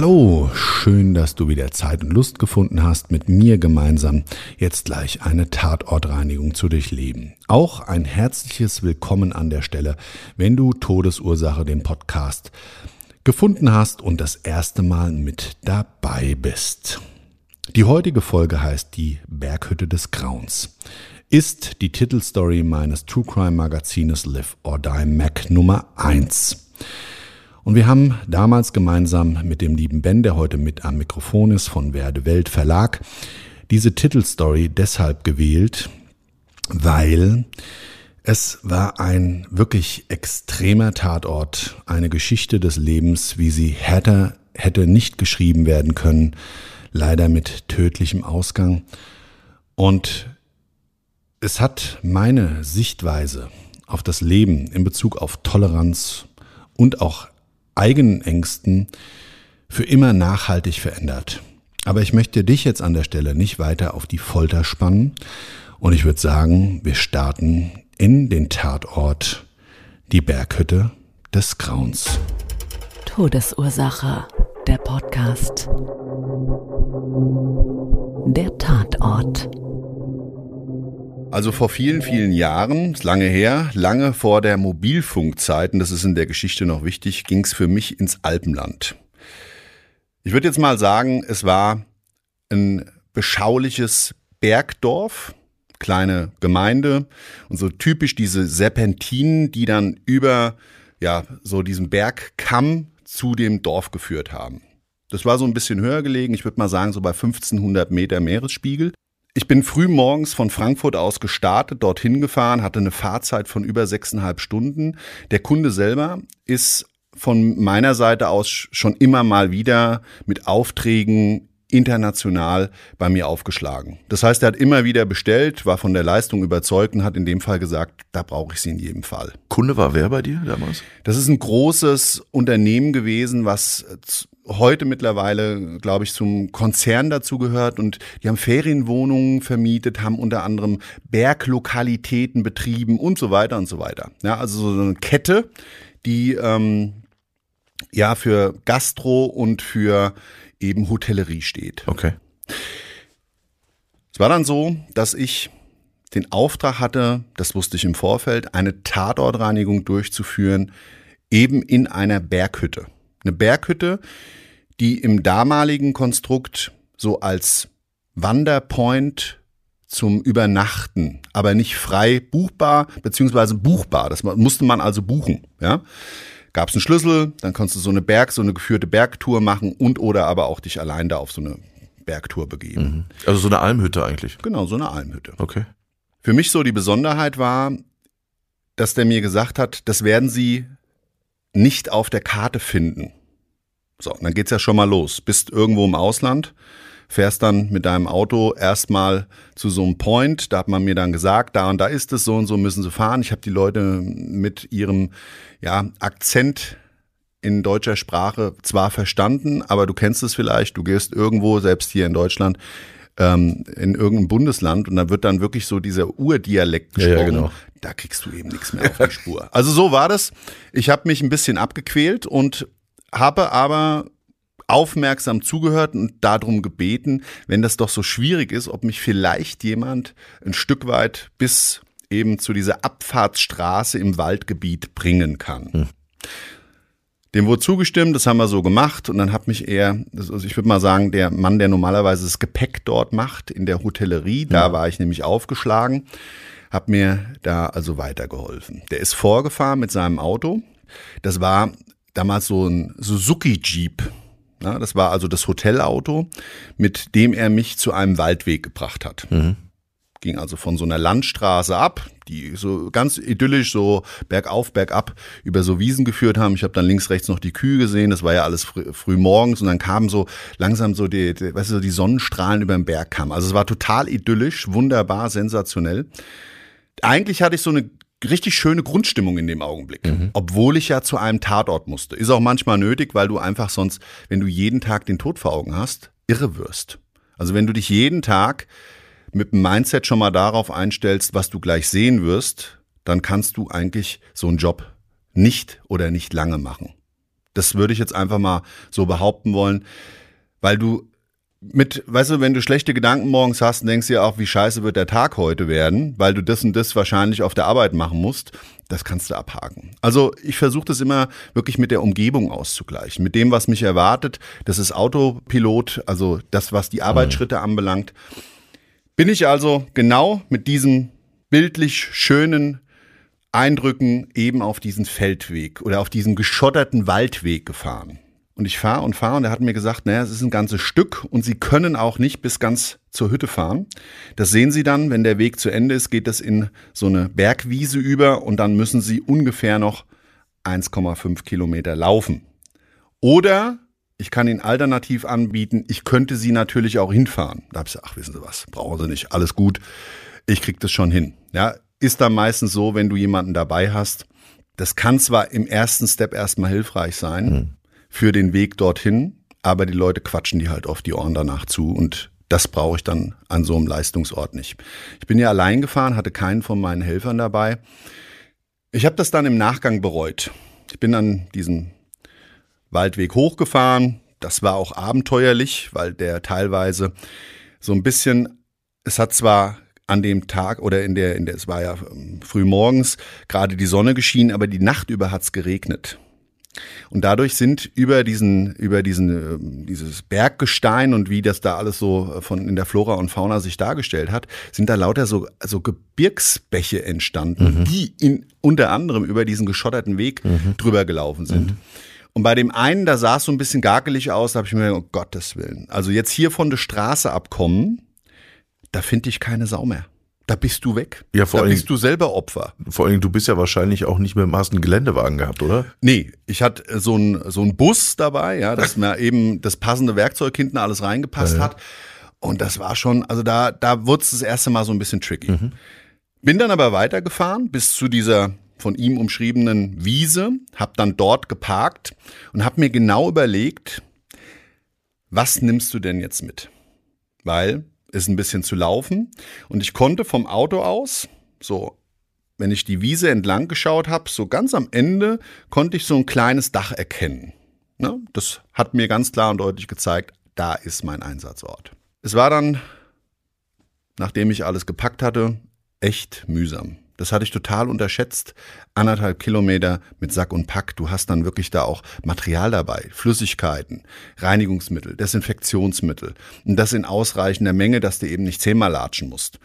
Hallo, schön, dass du wieder Zeit und Lust gefunden hast, mit mir gemeinsam jetzt gleich eine Tatortreinigung zu durchleben. Auch ein herzliches Willkommen an der Stelle, wenn du Todesursache den Podcast gefunden hast und das erste Mal mit dabei bist. Die heutige Folge heißt Die Berghütte des Grauens. Ist die Titelstory meines True Crime Magazines Live or Die Mac Nummer 1. Und wir haben damals gemeinsam mit dem lieben Ben, der heute mit am Mikrofon ist, von Werde Welt Verlag, diese Titelstory deshalb gewählt, weil es war ein wirklich extremer Tatort, eine Geschichte des Lebens, wie sie hätte, hätte nicht geschrieben werden können, leider mit tödlichem Ausgang. Und es hat meine Sichtweise auf das Leben in Bezug auf Toleranz und auch eigenen Ängsten für immer nachhaltig verändert. Aber ich möchte dich jetzt an der Stelle nicht weiter auf die Folter spannen und ich würde sagen, wir starten in den Tatort, die Berghütte des Grauens. Todesursache, der Podcast. Der Tatort. Also vor vielen, vielen Jahren, lange her, lange vor der Mobilfunkzeit, und das ist in der Geschichte noch wichtig, ging es für mich ins Alpenland. Ich würde jetzt mal sagen, es war ein beschauliches Bergdorf, kleine Gemeinde und so typisch diese Serpentinen, die dann über ja so diesen Bergkamm zu dem Dorf geführt haben. Das war so ein bisschen höher gelegen, ich würde mal sagen so bei 1500 Meter Meeresspiegel. Ich bin früh morgens von Frankfurt aus gestartet, dorthin gefahren, hatte eine Fahrzeit von über sechseinhalb Stunden. Der Kunde selber ist von meiner Seite aus schon immer mal wieder mit Aufträgen international bei mir aufgeschlagen. Das heißt, er hat immer wieder bestellt, war von der Leistung überzeugt und hat in dem Fall gesagt, da brauche ich sie in jedem Fall. Kunde war wer bei dir damals? Das ist ein großes Unternehmen gewesen, was heute mittlerweile, glaube ich, zum Konzern dazu gehört und die haben Ferienwohnungen vermietet, haben unter anderem Berglokalitäten betrieben und so weiter und so weiter. Ja, also so eine Kette, die ähm, ja für Gastro und für eben Hotellerie steht. Okay. Es war dann so, dass ich den Auftrag hatte, das wusste ich im Vorfeld, eine Tatortreinigung durchzuführen, eben in einer Berghütte. Eine Berghütte, die im damaligen Konstrukt so als Wanderpoint zum Übernachten, aber nicht frei buchbar, beziehungsweise buchbar. Das musste man also buchen, ja. Gab es einen Schlüssel, dann konntest du so eine Berg, so eine geführte Bergtour machen und oder aber auch dich allein da auf so eine Bergtour begeben. Mhm. Also so eine Almhütte eigentlich. Genau, so eine Almhütte. Okay. Für mich so die Besonderheit war, dass der mir gesagt hat, das werden Sie nicht auf der Karte finden. So, dann geht's ja schon mal los. Bist irgendwo im Ausland, fährst dann mit deinem Auto erstmal zu so einem Point. Da hat man mir dann gesagt, da und da ist es so und so müssen sie fahren. Ich habe die Leute mit ihrem ja, Akzent in deutscher Sprache zwar verstanden, aber du kennst es vielleicht. Du gehst irgendwo, selbst hier in Deutschland, ähm, in irgendein Bundesland und da wird dann wirklich so dieser Urdialekt gesprochen. Ja, ja, genau. Da kriegst du eben nichts mehr auf die Spur. Also so war das. Ich habe mich ein bisschen abgequält und habe aber aufmerksam zugehört und darum gebeten, wenn das doch so schwierig ist, ob mich vielleicht jemand ein Stück weit bis eben zu dieser Abfahrtsstraße im Waldgebiet bringen kann. Hm. Dem wurde zugestimmt, das haben wir so gemacht und dann hat mich eher, also ich würde mal sagen, der Mann, der normalerweise das Gepäck dort macht in der Hotellerie, da ja. war ich nämlich aufgeschlagen, hat mir da also weitergeholfen. Der ist vorgefahren mit seinem Auto. Das war damals so ein Suzuki Jeep. Ja, das war also das Hotelauto, mit dem er mich zu einem Waldweg gebracht hat. Mhm ging also von so einer Landstraße ab, die so ganz idyllisch so bergauf, bergab über so Wiesen geführt haben. Ich habe dann links, rechts noch die Kühe gesehen. Das war ja alles früh, früh morgens und dann kamen so langsam so die, die, weißt du, die Sonnenstrahlen über den Berg kamen. Also es war total idyllisch, wunderbar, sensationell. Eigentlich hatte ich so eine richtig schöne Grundstimmung in dem Augenblick, mhm. obwohl ich ja zu einem Tatort musste. Ist auch manchmal nötig, weil du einfach sonst, wenn du jeden Tag den Tod vor Augen hast, irre wirst. Also wenn du dich jeden Tag mit dem Mindset schon mal darauf einstellst, was du gleich sehen wirst, dann kannst du eigentlich so einen Job nicht oder nicht lange machen. Das würde ich jetzt einfach mal so behaupten wollen, weil du mit, weißt du, wenn du schlechte Gedanken morgens hast, denkst du ja auch, wie scheiße wird der Tag heute werden, weil du das und das wahrscheinlich auf der Arbeit machen musst. Das kannst du abhaken. Also ich versuche das immer wirklich mit der Umgebung auszugleichen, mit dem, was mich erwartet. Das ist Autopilot, also das, was die Arbeitsschritte anbelangt bin ich also genau mit diesen bildlich schönen Eindrücken eben auf diesen Feldweg oder auf diesen geschotterten Waldweg gefahren. Und ich fahre und fahre und er hat mir gesagt, naja, es ist ein ganzes Stück und Sie können auch nicht bis ganz zur Hütte fahren. Das sehen Sie dann, wenn der Weg zu Ende ist, geht das in so eine Bergwiese über und dann müssen Sie ungefähr noch 1,5 Kilometer laufen. Oder ich kann Ihnen alternativ anbieten, ich könnte Sie natürlich auch hinfahren. Da habe ich gesagt, ach, wissen Sie was, brauchen Sie nicht, alles gut, ich krieg das schon hin. Ja, ist dann meistens so, wenn du jemanden dabei hast. Das kann zwar im ersten Step erstmal hilfreich sein mhm. für den Weg dorthin, aber die Leute quatschen die halt auf die Ohren danach zu und das brauche ich dann an so einem Leistungsort nicht. Ich bin ja allein gefahren, hatte keinen von meinen Helfern dabei. Ich habe das dann im Nachgang bereut. Ich bin an diesen Waldweg hochgefahren. Das war auch abenteuerlich, weil der teilweise so ein bisschen, es hat zwar an dem Tag oder in der, in der, es war ja ähm, früh morgens, gerade die Sonne geschienen, aber die Nacht über hat's geregnet. Und dadurch sind über diesen, über diesen, ähm, dieses Berggestein und wie das da alles so äh, von in der Flora und Fauna sich dargestellt hat, sind da lauter so, so Gebirgsbäche entstanden, mhm. die in, unter anderem über diesen geschotterten Weg mhm. drüber gelaufen sind. Mhm. Und bei dem einen, da sah es so ein bisschen gakelig aus, da habe ich mir gedacht, um Gottes Willen. Also jetzt hier von der Straße abkommen, da finde ich keine Sau mehr. Da bist du weg. Ja, vor da allem, bist du selber Opfer. Vor allem, du bist ja wahrscheinlich auch nicht mit dem ersten Geländewagen gehabt, oder? Nee, ich hatte so einen so einen Bus dabei, ja, dass mir eben das passende Werkzeug hinten alles reingepasst ja, ja. hat. Und das war schon, also da, da wurde es das erste Mal so ein bisschen tricky. Mhm. Bin dann aber weitergefahren bis zu dieser von ihm umschriebenen Wiese, habe dann dort geparkt und habe mir genau überlegt, was nimmst du denn jetzt mit? Weil es ein bisschen zu laufen und ich konnte vom Auto aus, so wenn ich die Wiese entlang geschaut habe, so ganz am Ende konnte ich so ein kleines Dach erkennen. Ne? Das hat mir ganz klar und deutlich gezeigt, da ist mein Einsatzort. Es war dann, nachdem ich alles gepackt hatte, echt mühsam. Das hatte ich total unterschätzt. Anderthalb Kilometer mit Sack und Pack. Du hast dann wirklich da auch Material dabei. Flüssigkeiten, Reinigungsmittel, Desinfektionsmittel. Und das in ausreichender Menge, dass du eben nicht zehnmal latschen musst.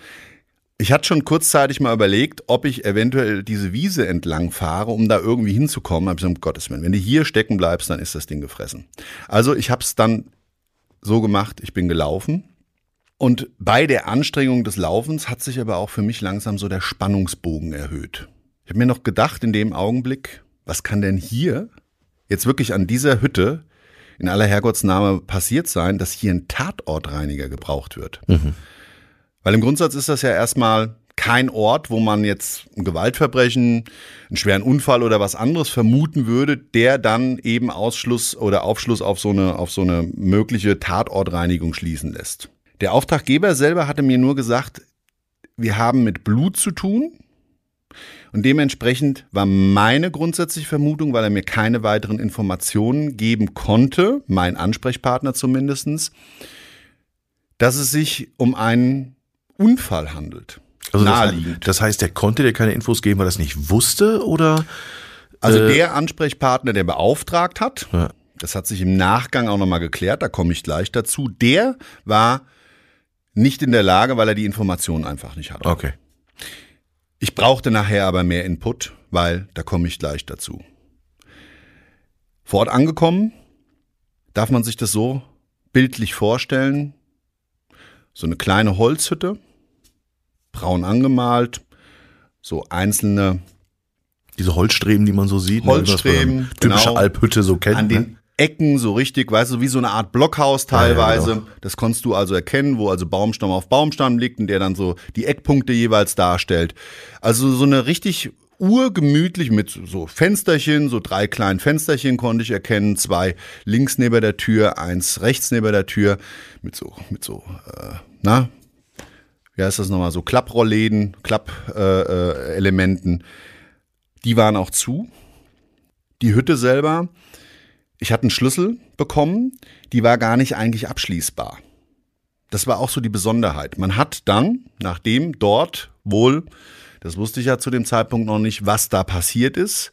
Ich hatte schon kurzzeitig mal überlegt, ob ich eventuell diese Wiese entlang fahre, um da irgendwie hinzukommen. Aber ich gesagt, um Gottes Willen, wenn du hier stecken bleibst, dann ist das Ding gefressen. Also ich habe es dann so gemacht, ich bin gelaufen, und bei der Anstrengung des Laufens hat sich aber auch für mich langsam so der Spannungsbogen erhöht. Ich habe mir noch gedacht in dem Augenblick, was kann denn hier jetzt wirklich an dieser Hütte in aller Herrgottsname passiert sein, dass hier ein Tatortreiniger gebraucht wird? Mhm. Weil im Grundsatz ist das ja erstmal kein Ort, wo man jetzt ein Gewaltverbrechen, einen schweren Unfall oder was anderes vermuten würde, der dann eben Ausschluss oder Aufschluss auf so eine, auf so eine mögliche Tatortreinigung schließen lässt. Der Auftraggeber selber hatte mir nur gesagt, wir haben mit Blut zu tun Und dementsprechend war meine grundsätzliche Vermutung, weil er mir keine weiteren Informationen geben konnte, mein Ansprechpartner zumindestens, dass es sich um einen Unfall handelt. Also das, Naheliegend. das heißt, der konnte dir keine Infos geben, weil er das nicht wusste oder? Also Äh, der Ansprechpartner, der beauftragt hat, Ja. das hat sich im Nachgang auch nochmal geklärt, da komme ich gleich dazu, der war nicht in der Lage, weil er die Informationen einfach nicht hatte. Okay. Ich brauchte nachher aber mehr Input, weil da komme ich gleich dazu. Vor Ort angekommen, darf man sich das so bildlich vorstellen. So eine kleine Holzhütte, braun angemalt, so einzelne Diese Holzstreben, die man so sieht. Holzstreben, ne, was man typische genau. Alphütte so kennt. an ne? den Ecken so richtig, weißt du, wie so eine Art Blockhaus Ja, ja, teilweise. genau. Das konntest du also erkennen, wo also Baumstamm auf Baumstamm liegt und der dann so die Eckpunkte jeweils darstellt. Also so eine richtig urgemütlich mit so Fensterchen, so drei kleinen Fensterchen konnte ich erkennen, zwei links neben der Tür, eins rechts neben der Tür mit so mit so äh, na wie heißt das nochmal so Klapprollläden, Klappelementen. Äh, Elementen. Die waren auch zu. Die Hütte selber ich hatte einen Schlüssel bekommen, die war gar nicht eigentlich abschließbar. Das war auch so die Besonderheit. Man hat dann, nachdem dort wohl, das wusste ich ja zu dem Zeitpunkt noch nicht, was da passiert ist,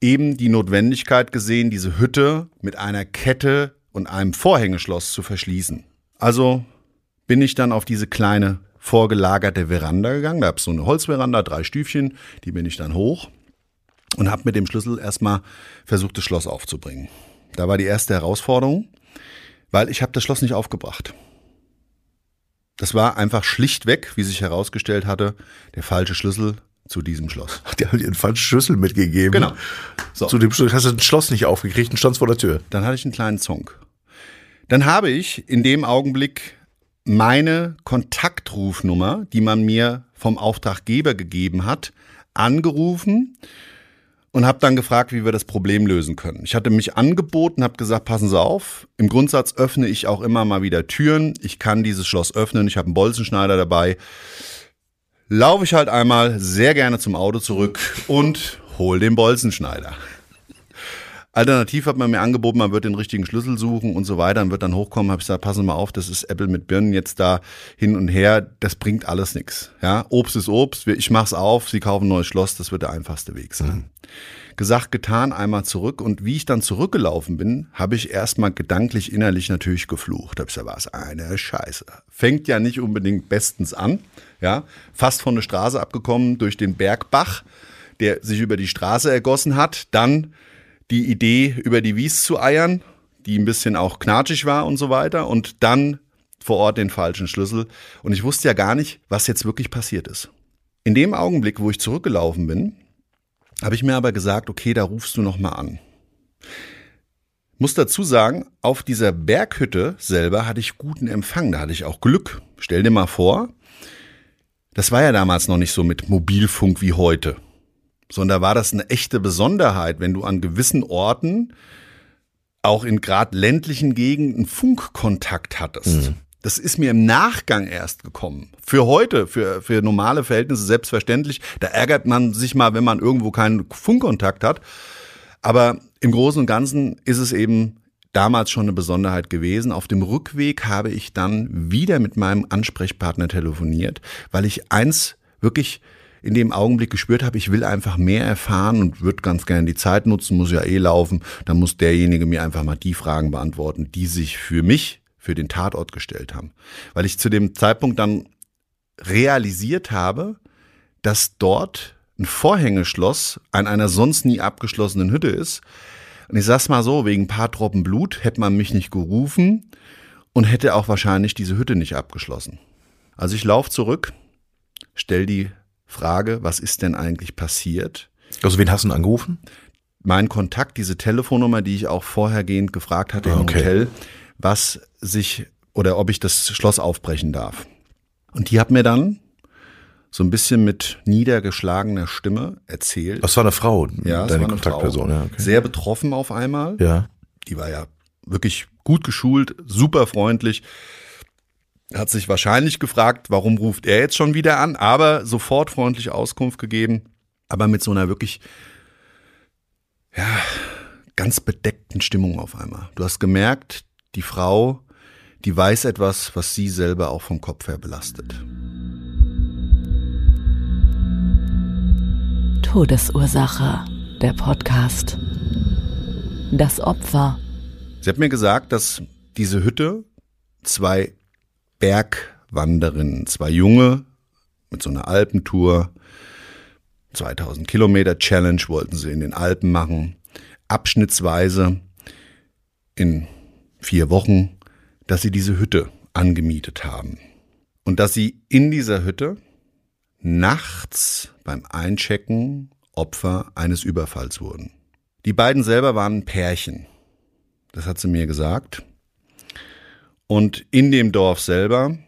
eben die Notwendigkeit gesehen, diese Hütte mit einer Kette und einem Vorhängeschloss zu verschließen. Also bin ich dann auf diese kleine vorgelagerte Veranda gegangen. Da habe ich so eine Holzveranda, drei Stüfchen, die bin ich dann hoch und habe mit dem Schlüssel erstmal versucht, das Schloss aufzubringen. Da war die erste Herausforderung, weil ich habe das Schloss nicht aufgebracht. Das war einfach schlichtweg, wie sich herausgestellt hatte, der falsche Schlüssel zu diesem Schloss. Die haben dir einen falschen Schlüssel mitgegeben. Genau. So. Zu dem Schluss hast du ein Schloss nicht aufgekriegt und standst vor der Tür. Dann hatte ich einen kleinen Zonk. Dann habe ich in dem Augenblick meine Kontaktrufnummer, die man mir vom Auftraggeber gegeben hat, angerufen und habe dann gefragt, wie wir das Problem lösen können. Ich hatte mich angeboten, habe gesagt, passen Sie auf, im Grundsatz öffne ich auch immer mal wieder Türen. Ich kann dieses Schloss öffnen, ich habe einen Bolzenschneider dabei. Laufe ich halt einmal sehr gerne zum Auto zurück und hol den Bolzenschneider. Alternativ hat man mir angeboten, man wird den richtigen Schlüssel suchen und so weiter und wird dann hochkommen. Habe ich gesagt, passen Sie mal auf, das ist Apple mit Birnen jetzt da hin und her. Das bringt alles nichts. Ja, Obst ist Obst. Ich mach's auf. Sie kaufen ein neues Schloss. Das wird der einfachste Weg sein. Gesagt, getan, einmal zurück. Und wie ich dann zurückgelaufen bin, habe ich erstmal gedanklich, innerlich natürlich geflucht. Habe ich gesagt, was eine Scheiße. Fängt ja nicht unbedingt bestens an. Ja, fast von der Straße abgekommen durch den Bergbach, der sich über die Straße ergossen hat. Dann die Idee, über die Wies zu eiern, die ein bisschen auch knatschig war und so weiter. Und dann vor Ort den falschen Schlüssel. Und ich wusste ja gar nicht, was jetzt wirklich passiert ist. In dem Augenblick, wo ich zurückgelaufen bin, habe ich mir aber gesagt, okay, da rufst du noch mal an. Muss dazu sagen, auf dieser Berghütte selber hatte ich guten Empfang, da hatte ich auch Glück. Stell dir mal vor, das war ja damals noch nicht so mit Mobilfunk wie heute sondern war das eine echte Besonderheit, wenn du an gewissen Orten, auch in gerade ländlichen Gegenden, Funkkontakt hattest. Das ist mir im Nachgang erst gekommen. Für heute, für, für normale Verhältnisse selbstverständlich. Da ärgert man sich mal, wenn man irgendwo keinen Funkkontakt hat. Aber im Großen und Ganzen ist es eben damals schon eine Besonderheit gewesen. Auf dem Rückweg habe ich dann wieder mit meinem Ansprechpartner telefoniert, weil ich eins wirklich in dem Augenblick gespürt habe, ich will einfach mehr erfahren und würde ganz gerne die Zeit nutzen, muss ja eh laufen. Dann muss derjenige mir einfach mal die Fragen beantworten, die sich für mich, für den Tatort gestellt haben. Weil ich zu dem Zeitpunkt dann realisiert habe, dass dort ein Vorhängeschloss an einer sonst nie abgeschlossenen Hütte ist. Und ich sag's mal so, wegen ein paar Tropfen Blut hätte man mich nicht gerufen und hätte auch wahrscheinlich diese Hütte nicht abgeschlossen. Also ich laufe zurück, stell die Frage, was ist denn eigentlich passiert? Also wen hast du denn angerufen? Mein Kontakt, diese Telefonnummer, die ich auch vorhergehend gefragt hatte im Okay. Hotel, was sich oder ob ich das Schloss aufbrechen darf. Und die hat mir dann so ein bisschen mit niedergeschlagener Stimme erzählt. Das war eine Frau, ja, deine eine Kontaktperson. Frau. Ja, okay. Sehr betroffen auf einmal. ja. Die war ja wirklich gut geschult, super freundlich. Hat sich wahrscheinlich gefragt, warum ruft er jetzt schon wieder an, aber sofort freundliche Auskunft gegeben. aber mit so einer wirklich, ja, ganz bedeckten Stimmung auf einmal. Du hast gemerkt, die Frau, die weiß etwas, was sie selber auch vom Kopf her belastet. Todesursache, der Podcast. Das Opfer. Sie hat mir gesagt, dass diese Hütte zwei Bergwanderinnen, zwei Junge mit so einer Alpentour, 2000 Kilometer Challenge wollten sie in den Alpen machen, abschnittsweise in vier Wochen, dass sie diese Hütte angemietet haben. Und dass sie in dieser Hütte nachts beim Einchecken Opfer eines Überfalls wurden. Die beiden selber waren ein Pärchen. Das hat sie mir gesagt. Und in dem Dorf selber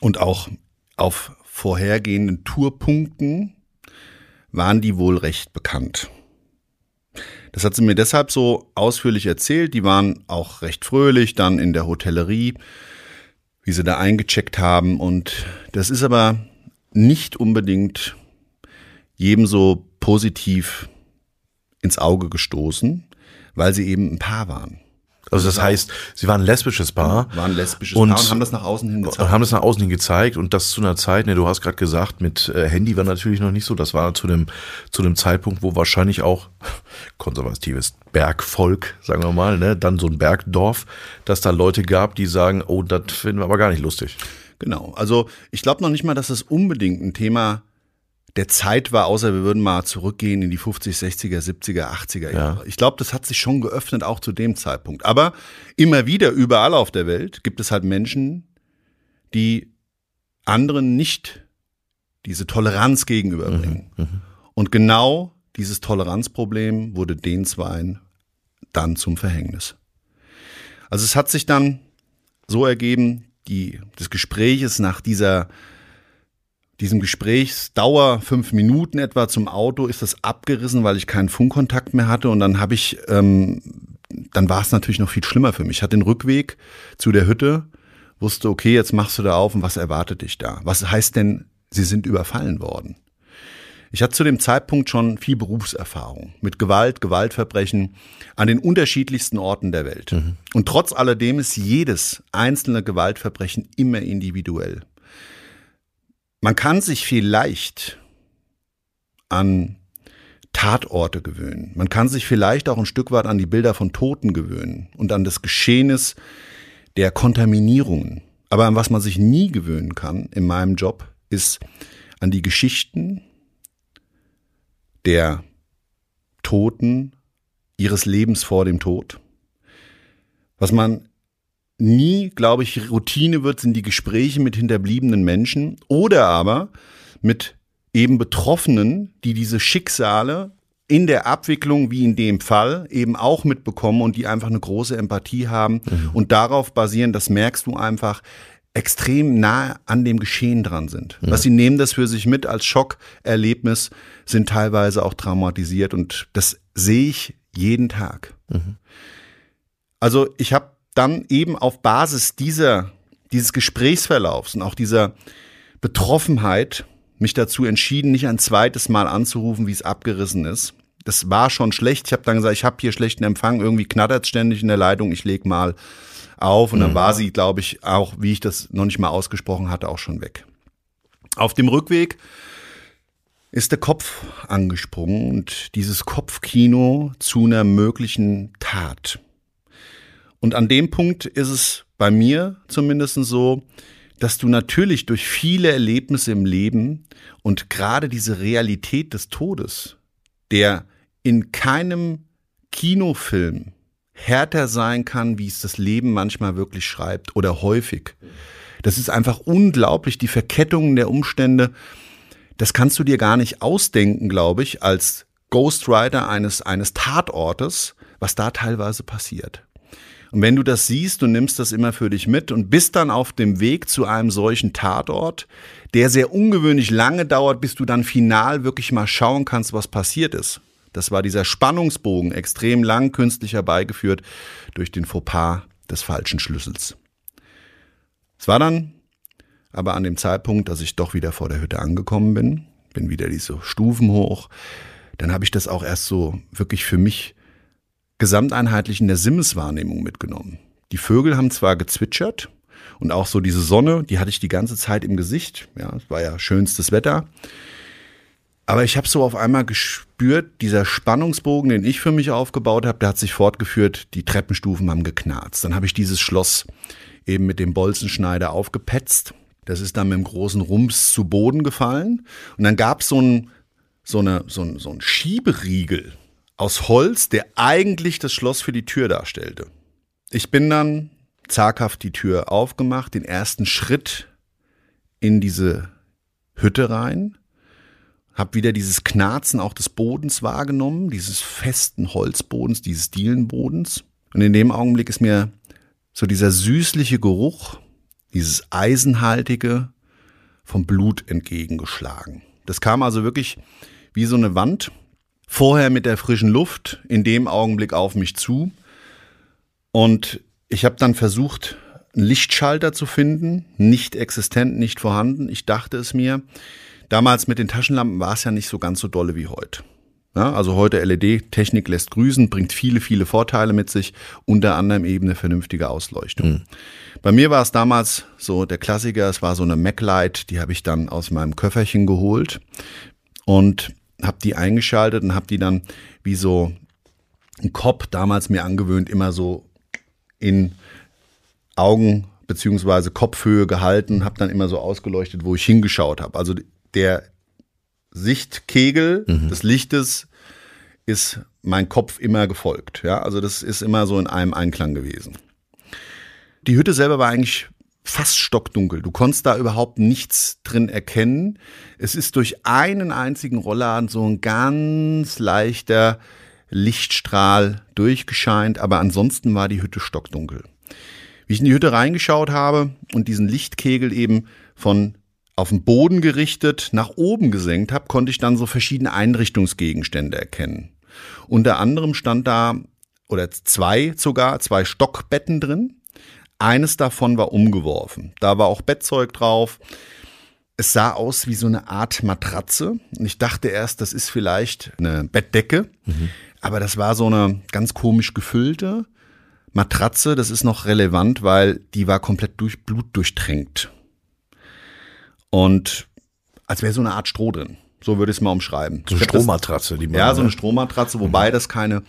und auch auf vorhergehenden Tourpunkten waren die wohl recht bekannt. Das hat sie mir deshalb so ausführlich erzählt. Die waren auch recht fröhlich dann in der Hotellerie, wie sie da eingecheckt haben. Und das ist aber nicht unbedingt jedem so positiv ins Auge gestoßen, weil sie eben ein Paar waren. Also das heißt, sie waren ein lesbisches Paar. Waren ein lesbisches und, Paar und haben das nach außen hin gezeigt. Und haben das nach außen hin gezeigt und das zu einer Zeit, ne, du hast gerade gesagt, mit äh, Handy war natürlich noch nicht so, das war zu dem, zu dem Zeitpunkt, wo wahrscheinlich auch konservatives Bergvolk, sagen wir mal, ne, dann so ein Bergdorf, dass da Leute gab, die sagen, oh, das finden wir aber gar nicht lustig. Genau, also ich glaube noch nicht mal, dass es unbedingt ein Thema der Zeit war, außer wir würden mal zurückgehen in die 50, 60er, 70er, 80er Jahre. Ja. Ich glaube, das hat sich schon geöffnet, auch zu dem Zeitpunkt. Aber immer wieder, überall auf der Welt, gibt es halt Menschen, die anderen nicht diese Toleranz gegenüberbringen. Mhm, mhm. Und genau dieses Toleranzproblem wurde den Zweien dann zum Verhängnis. Also es hat sich dann so ergeben, die, des Gespräches nach dieser diesem Gesprächsdauer fünf Minuten etwa zum Auto ist das abgerissen, weil ich keinen Funkkontakt mehr hatte und dann habe ich, ähm, dann war es natürlich noch viel schlimmer für mich. Ich hatte den Rückweg zu der Hütte, wusste, okay, jetzt machst du da auf und was erwartet dich da? Was heißt denn, sie sind überfallen worden? Ich hatte zu dem Zeitpunkt schon viel Berufserfahrung mit Gewalt, Gewaltverbrechen an den unterschiedlichsten Orten der Welt. Mhm. Und trotz alledem ist jedes einzelne Gewaltverbrechen immer individuell. Man kann sich vielleicht an Tatorte gewöhnen. Man kann sich vielleicht auch ein Stück weit an die Bilder von Toten gewöhnen und an das Geschehnis der Kontaminierungen. Aber an was man sich nie gewöhnen kann in meinem Job, ist an die Geschichten der Toten ihres Lebens vor dem Tod. Was man nie, glaube ich, Routine wird, sind die Gespräche mit hinterbliebenen Menschen oder aber mit eben Betroffenen, die diese Schicksale in der Abwicklung, wie in dem Fall, eben auch mitbekommen und die einfach eine große Empathie haben mhm. und darauf basieren, das merkst du einfach, extrem nah an dem Geschehen dran sind. Mhm. Was sie nehmen das für sich mit als Schockerlebnis, sind teilweise auch traumatisiert und das sehe ich jeden Tag. Mhm. Also ich habe dann eben auf Basis dieser, dieses Gesprächsverlaufs und auch dieser Betroffenheit mich dazu entschieden, nicht ein zweites Mal anzurufen, wie es abgerissen ist. Das war schon schlecht. Ich habe dann gesagt, ich habe hier schlechten Empfang, irgendwie knattert ständig in der Leitung, ich leg mal auf. Und dann mhm. war sie, glaube ich, auch, wie ich das noch nicht mal ausgesprochen hatte, auch schon weg. Auf dem Rückweg ist der Kopf angesprungen und dieses Kopfkino zu einer möglichen Tat. Und an dem Punkt ist es bei mir zumindest so, dass du natürlich durch viele Erlebnisse im Leben und gerade diese Realität des Todes, der in keinem Kinofilm härter sein kann, wie es das Leben manchmal wirklich schreibt oder häufig. Das ist einfach unglaublich, die Verkettungen der Umstände. Das kannst du dir gar nicht ausdenken, glaube ich, als Ghostwriter eines, eines Tatortes, was da teilweise passiert. Und wenn du das siehst, du nimmst das immer für dich mit und bist dann auf dem Weg zu einem solchen Tatort, der sehr ungewöhnlich lange dauert, bis du dann final wirklich mal schauen kannst, was passiert ist. Das war dieser Spannungsbogen, extrem lang, künstlich herbeigeführt durch den Fauxpas des falschen Schlüssels. Es war dann aber an dem Zeitpunkt, dass ich doch wieder vor der Hütte angekommen bin, bin wieder diese Stufen hoch. Dann habe ich das auch erst so wirklich für mich gesamteinheitlich in der Sinneswahrnehmung mitgenommen. Die Vögel haben zwar gezwitschert und auch so diese Sonne, die hatte ich die ganze Zeit im Gesicht. Ja, es war ja schönstes Wetter. Aber ich habe so auf einmal gespürt, dieser Spannungsbogen, den ich für mich aufgebaut habe, der hat sich fortgeführt, die Treppenstufen haben geknarzt. Dann habe ich dieses Schloss eben mit dem Bolzenschneider aufgepetzt. Das ist dann mit dem großen Rums zu Boden gefallen. Und dann gab so ein, so, so, ein, so ein Schieberiegel aus Holz, der eigentlich das Schloss für die Tür darstellte. Ich bin dann zaghaft die Tür aufgemacht, den ersten Schritt in diese Hütte rein habe wieder dieses Knarzen auch des Bodens wahrgenommen, dieses festen Holzbodens, dieses Dielenbodens. Und in dem Augenblick ist mir so dieser süßliche Geruch, dieses eisenhaltige vom Blut entgegengeschlagen. Das kam also wirklich wie so eine Wand, vorher mit der frischen Luft, in dem Augenblick auf mich zu. Und ich habe dann versucht, einen Lichtschalter zu finden, nicht existent, nicht vorhanden. Ich dachte es mir, Damals mit den Taschenlampen war es ja nicht so ganz so dolle wie heute. Ja, also heute LED-Technik lässt grüßen, bringt viele, viele Vorteile mit sich, unter anderem eben eine vernünftige Ausleuchtung. Mhm. Bei mir war es damals so der Klassiker, es war so eine MacLight, die habe ich dann aus meinem Köfferchen geholt und habe die eingeschaltet und habe die dann wie so ein Kopf damals mir angewöhnt, immer so in Augen beziehungsweise Kopfhöhe gehalten, habe dann immer so ausgeleuchtet, wo ich hingeschaut habe. Also der Sichtkegel mhm. des Lichtes ist mein Kopf immer gefolgt. Ja, also das ist immer so in einem Einklang gewesen. Die Hütte selber war eigentlich fast stockdunkel. Du konntest da überhaupt nichts drin erkennen. Es ist durch einen einzigen Rollladen so ein ganz leichter Lichtstrahl durchgescheint, aber ansonsten war die Hütte stockdunkel. Wie ich in die Hütte reingeschaut habe und diesen Lichtkegel eben von auf den Boden gerichtet nach oben gesenkt habe, konnte ich dann so verschiedene Einrichtungsgegenstände erkennen. Unter anderem stand da, oder zwei sogar, zwei Stockbetten drin. Eines davon war umgeworfen. Da war auch Bettzeug drauf. Es sah aus wie so eine Art Matratze. Und ich dachte erst, das ist vielleicht eine Bettdecke. Mhm. Aber das war so eine ganz komisch gefüllte Matratze. Das ist noch relevant, weil die war komplett durch Blut durchtränkt. Und als wäre so eine Art Stroh drin. So würde ich es mal umschreiben. So eine Strohmatratze, die man. Ja, so eine Strohmatratze, wobei mhm. das keine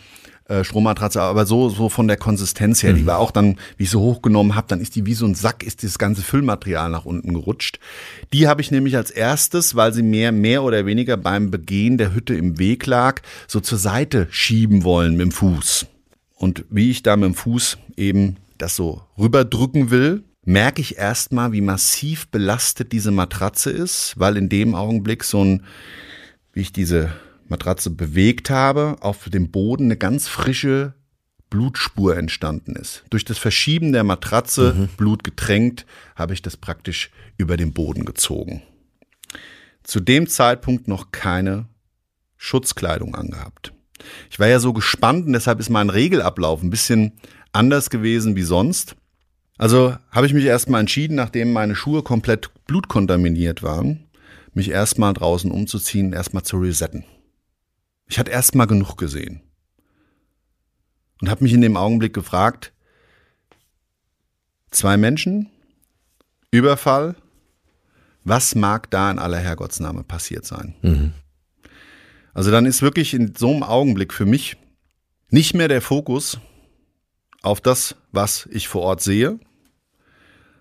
äh, Strohmatratze, aber so, so von der Konsistenz her. Mhm. Die war auch dann, wie ich so hochgenommen habe, dann ist die wie so ein Sack, ist dieses ganze Füllmaterial nach unten gerutscht. Die habe ich nämlich als erstes, weil sie mehr, mehr oder weniger beim Begehen der Hütte im Weg lag, so zur Seite schieben wollen mit dem Fuß. Und wie ich da mit dem Fuß eben das so rüberdrücken will, merke ich erstmal, wie massiv belastet diese Matratze ist, weil in dem Augenblick so ein, wie ich diese Matratze bewegt habe, auf dem Boden eine ganz frische Blutspur entstanden ist. Durch das Verschieben der Matratze, mhm. Blut getränkt, habe ich das praktisch über den Boden gezogen. Zu dem Zeitpunkt noch keine Schutzkleidung angehabt. Ich war ja so gespannt und deshalb ist mein Regelablauf ein bisschen anders gewesen wie sonst. Also habe ich mich erstmal entschieden, nachdem meine Schuhe komplett blutkontaminiert waren, mich erstmal draußen umzuziehen, erstmal zu resetten. Ich hatte erstmal genug gesehen. Und habe mich in dem Augenblick gefragt, zwei Menschen, Überfall, was mag da in aller Herrgottsname passiert sein? Mhm. Also dann ist wirklich in so einem Augenblick für mich nicht mehr der Fokus auf das, was ich vor Ort sehe,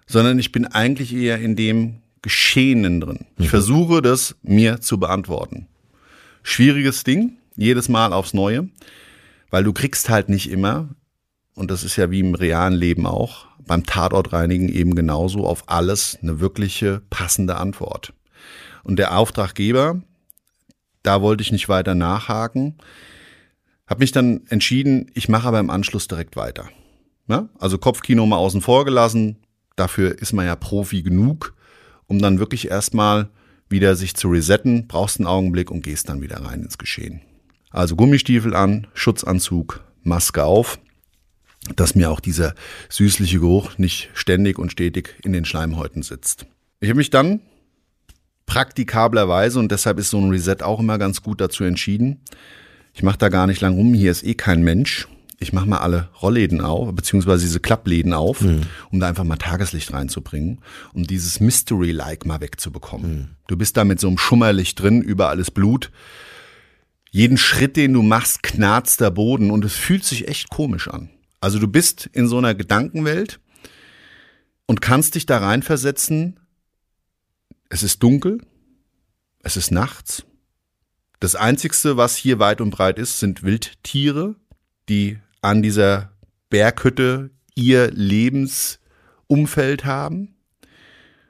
sondern ich bin eigentlich eher in dem Geschehenen drin. Ich mhm. versuche das mir zu beantworten. Schwieriges Ding, jedes Mal aufs Neue, weil du kriegst halt nicht immer, und das ist ja wie im realen Leben auch, beim Tatortreinigen eben genauso auf alles eine wirkliche passende Antwort. Und der Auftraggeber, da wollte ich nicht weiter nachhaken, habe mich dann entschieden, ich mache aber im Anschluss direkt weiter. Ja? Also Kopfkino mal außen vor gelassen, Dafür ist man ja Profi genug, um dann wirklich erstmal wieder sich zu resetten, brauchst einen Augenblick und gehst dann wieder rein ins Geschehen. Also Gummistiefel an, Schutzanzug, Maske auf, dass mir auch dieser süßliche Geruch nicht ständig und stetig in den Schleimhäuten sitzt. Ich habe mich dann praktikablerweise und deshalb ist so ein Reset auch immer ganz gut dazu entschieden. Ich mache da gar nicht lang rum, hier ist eh kein Mensch. Ich mache mal alle Rollläden auf, beziehungsweise diese Klappläden auf, mhm. um da einfach mal Tageslicht reinzubringen, um dieses Mystery-like mal wegzubekommen. Mhm. Du bist da mit so einem Schummerlicht drin, überall ist Blut. Jeden Schritt, den du machst, knarzt der Boden und es fühlt sich echt komisch an. Also du bist in so einer Gedankenwelt und kannst dich da reinversetzen. Es ist dunkel, es ist nachts. Das Einzigste, was hier weit und breit ist, sind Wildtiere, die an dieser Berghütte ihr Lebensumfeld haben.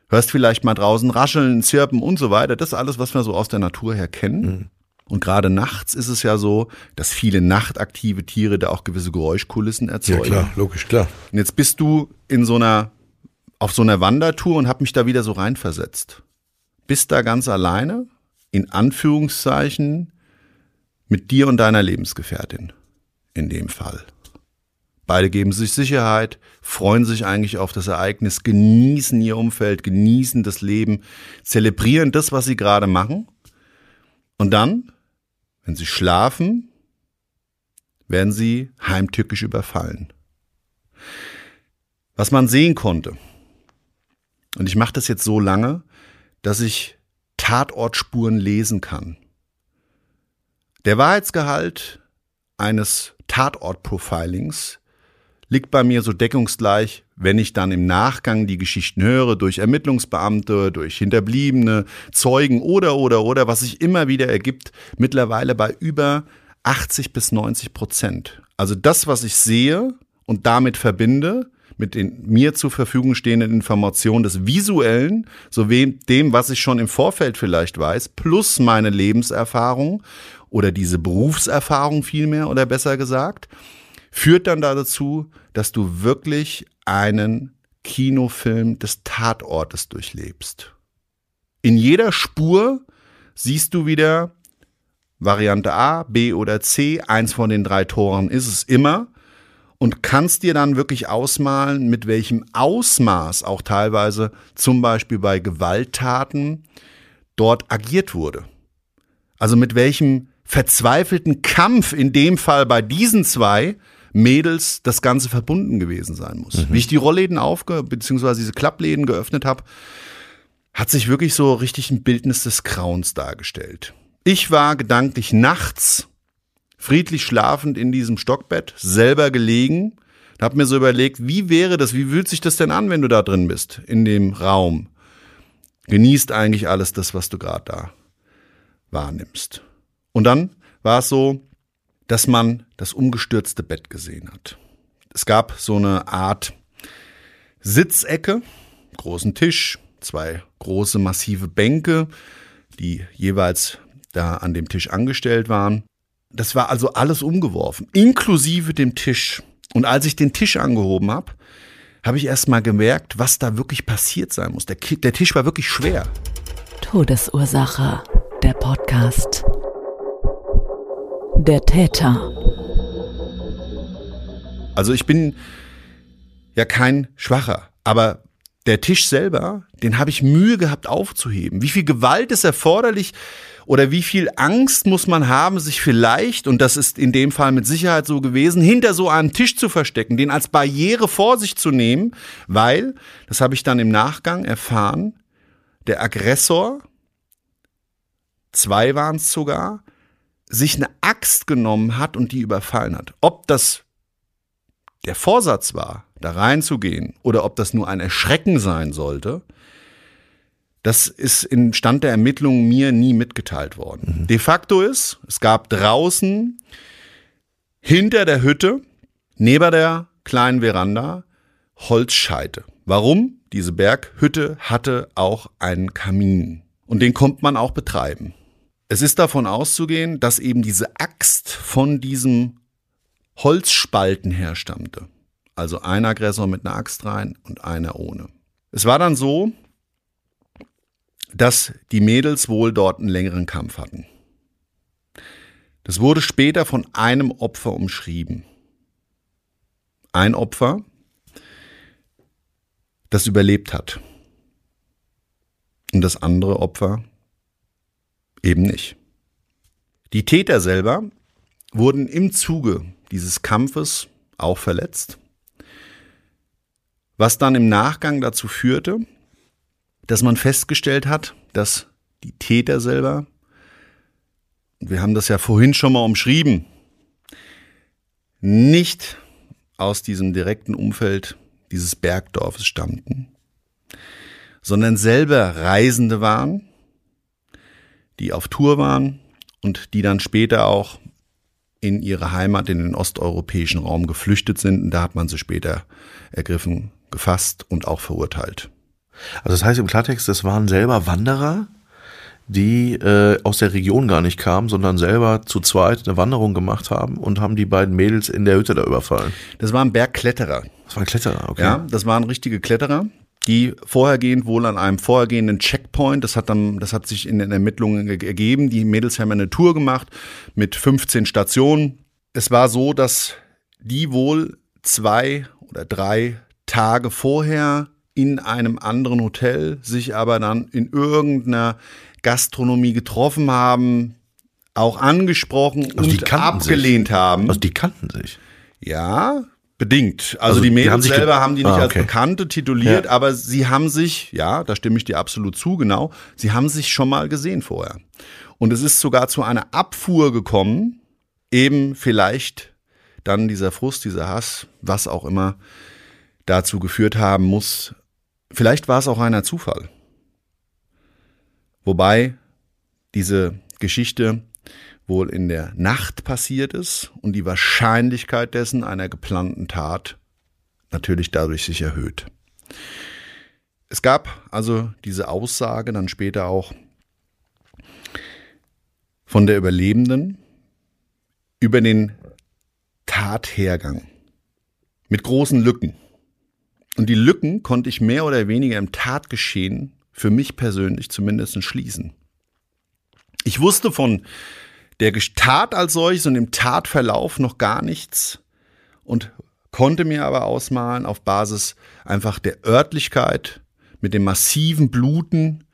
Hörst vielleicht mal draußen rascheln, zirpen und so weiter. Das ist alles, was wir so aus der Natur her kennen. Mhm. Und gerade nachts ist es ja so, dass viele nachtaktive Tiere da auch gewisse Geräuschkulissen erzeugen. Ja klar, logisch, klar. Und jetzt bist du in so einer, auf so einer Wandertour und hab mich da wieder so reinversetzt. Bist da ganz alleine, in Anführungszeichen, mit dir und deiner Lebensgefährtin. In dem Fall. Beide geben sich Sicherheit, freuen sich eigentlich auf das Ereignis, genießen ihr Umfeld, genießen das Leben, zelebrieren das, was sie gerade machen. Und dann wenn sie schlafen, werden sie heimtückisch überfallen. Was man sehen konnte, und ich mache das jetzt so lange, dass ich Tatortspuren lesen kann. Der Wahrheitsgehalt eines Tatort-Profilings liegt bei mir so deckungsgleich, wenn ich dann im Nachgang die Geschichten höre, durch Ermittlungsbeamte, durch Hinterbliebene, Zeugen oder, oder, oder, was sich immer wieder ergibt, mittlerweile bei über 80 bis 90 Prozent. Also das, was ich sehe und damit verbinde, mit den mir zur Verfügung stehenden Informationen des Visuellen, sowie dem, was ich schon im Vorfeld vielleicht weiß, plus meine Lebenserfahrung oder diese Berufserfahrung vielmehr oder besser gesagt, führt dann dazu, dass du wirklich einen Kinofilm des Tatortes durchlebst. In jeder Spur siehst du wieder Variante A, B oder C, eins von den drei Toren ist es immer und kannst dir dann wirklich ausmalen, mit welchem Ausmaß auch teilweise zum Beispiel bei Gewalttaten dort agiert wurde. Also mit welchem verzweifelten Kampf in dem Fall bei diesen zwei Mädels das Ganze verbunden gewesen sein muss. Mhm. Wie ich die Rollläden aufge, beziehungsweise diese Klappläden geöffnet habe, hat sich wirklich so richtig ein Bildnis des Grauens dargestellt. Ich war gedanklich nachts friedlich schlafend in diesem Stockbett, selber gelegen, hab mir so überlegt, wie wäre das, wie fühlt sich das denn an, wenn du da drin bist, in dem Raum? Genießt eigentlich alles das, was du gerade da wahrnimmst. Und dann war es so, dass man das umgestürzte Bett gesehen hat. Es gab so eine Art Sitzecke, großen Tisch, zwei große massive Bänke, die jeweils da an dem Tisch angestellt waren. Das war also alles umgeworfen, inklusive dem Tisch. Und als ich den Tisch angehoben habe, habe ich erst mal gemerkt, was da wirklich passiert sein muss. Der, der Tisch war wirklich schwer. Todesursache, der Podcast. Der Täter. Also ich bin ja kein Schwacher, aber der Tisch selber, den habe ich Mühe gehabt aufzuheben. Wie viel Gewalt ist erforderlich oder wie viel Angst muss man haben, sich vielleicht, und das ist in dem Fall mit Sicherheit so gewesen, hinter so einem Tisch zu verstecken, den als Barriere vor sich zu nehmen, weil, das habe ich dann im Nachgang erfahren, der Aggressor, zwei waren es sogar, sich eine Axt genommen hat und die überfallen hat. Ob das der Vorsatz war, da reinzugehen, oder ob das nur ein Erschrecken sein sollte, das ist in Stand der Ermittlungen mir nie mitgeteilt worden. Mhm. De facto ist, es gab draußen hinter der Hütte, neben der kleinen Veranda, Holzscheite. Warum? Diese Berghütte hatte auch einen Kamin. Und den konnte man auch betreiben. Es ist davon auszugehen, dass eben diese Axt von diesem Holzspalten herstammte. Also ein Aggressor mit einer Axt rein und einer ohne. Es war dann so, dass die Mädels wohl dort einen längeren Kampf hatten. Das wurde später von einem Opfer umschrieben. Ein Opfer, das überlebt hat. und das andere Opfer eben nicht. Die Täter selber wurden im Zuge dieses Kampfes auch verletzt, was dann im Nachgang dazu führte, dass man festgestellt hat, dass die Täter selber, wir haben das ja vorhin schon mal umschrieben, nicht aus diesem direkten Umfeld dieses Bergdorfes stammten, sondern selber Reisende waren, die auf Tour waren und die dann später auch in ihre Heimat, in den osteuropäischen Raum geflüchtet sind. Und da hat man sie später ergriffen, gefasst und auch verurteilt. Also das heißt im Klartext, das waren selber Wanderer, die äh, aus der Region gar nicht kamen, sondern selber zu zweit eine Wanderung gemacht haben und haben die beiden Mädels in der Hütte da überfallen. Das waren Bergkletterer. Das waren Kletterer, okay. Ja, das waren richtige Kletterer, die vorhergehend wohl an einem vorhergehenden Checkpoint, das hat dann, das hat sich in den Ermittlungen ergeben. Die Mädels haben eine Tour gemacht mit 15 Stationen. Es war so, dass die wohl zwei oder drei Tage vorher in einem anderen Hotel sich aber dann in irgendeiner Gastronomie getroffen haben, auch angesprochen Also und abgelehnt haben. Also die kannten sich. Ja, bedingt. Also, Also die die Mädels haben sich ge- selber haben die nicht Ah, als okay. Bekannte tituliert, Ja. aber sie haben sich, ja, da stimme ich dir absolut zu, genau, sie haben sich schon mal gesehen vorher. Und es ist sogar zu einer Abfuhr gekommen, eben vielleicht dann dieser Frust, dieser Hass, was auch immer dazu geführt haben muss. Vielleicht war es auch einer Zufall. Wobei diese Geschichte wohl in der Nacht passiert ist und die Wahrscheinlichkeit dessen einer geplanten Tat natürlich dadurch sich erhöht. Es gab also diese Aussage dann später auch von der Überlebenden über den Tathergang mit großen Lücken. Und die Lücken konnte ich mehr oder weniger im Tatgeschehen für mich persönlich zumindest schließen. Ich wusste von der Tat als solches und dem Tatverlauf noch gar nichts und konnte mir aber ausmalen auf Basis einfach der Örtlichkeit mit dem massiven Bluten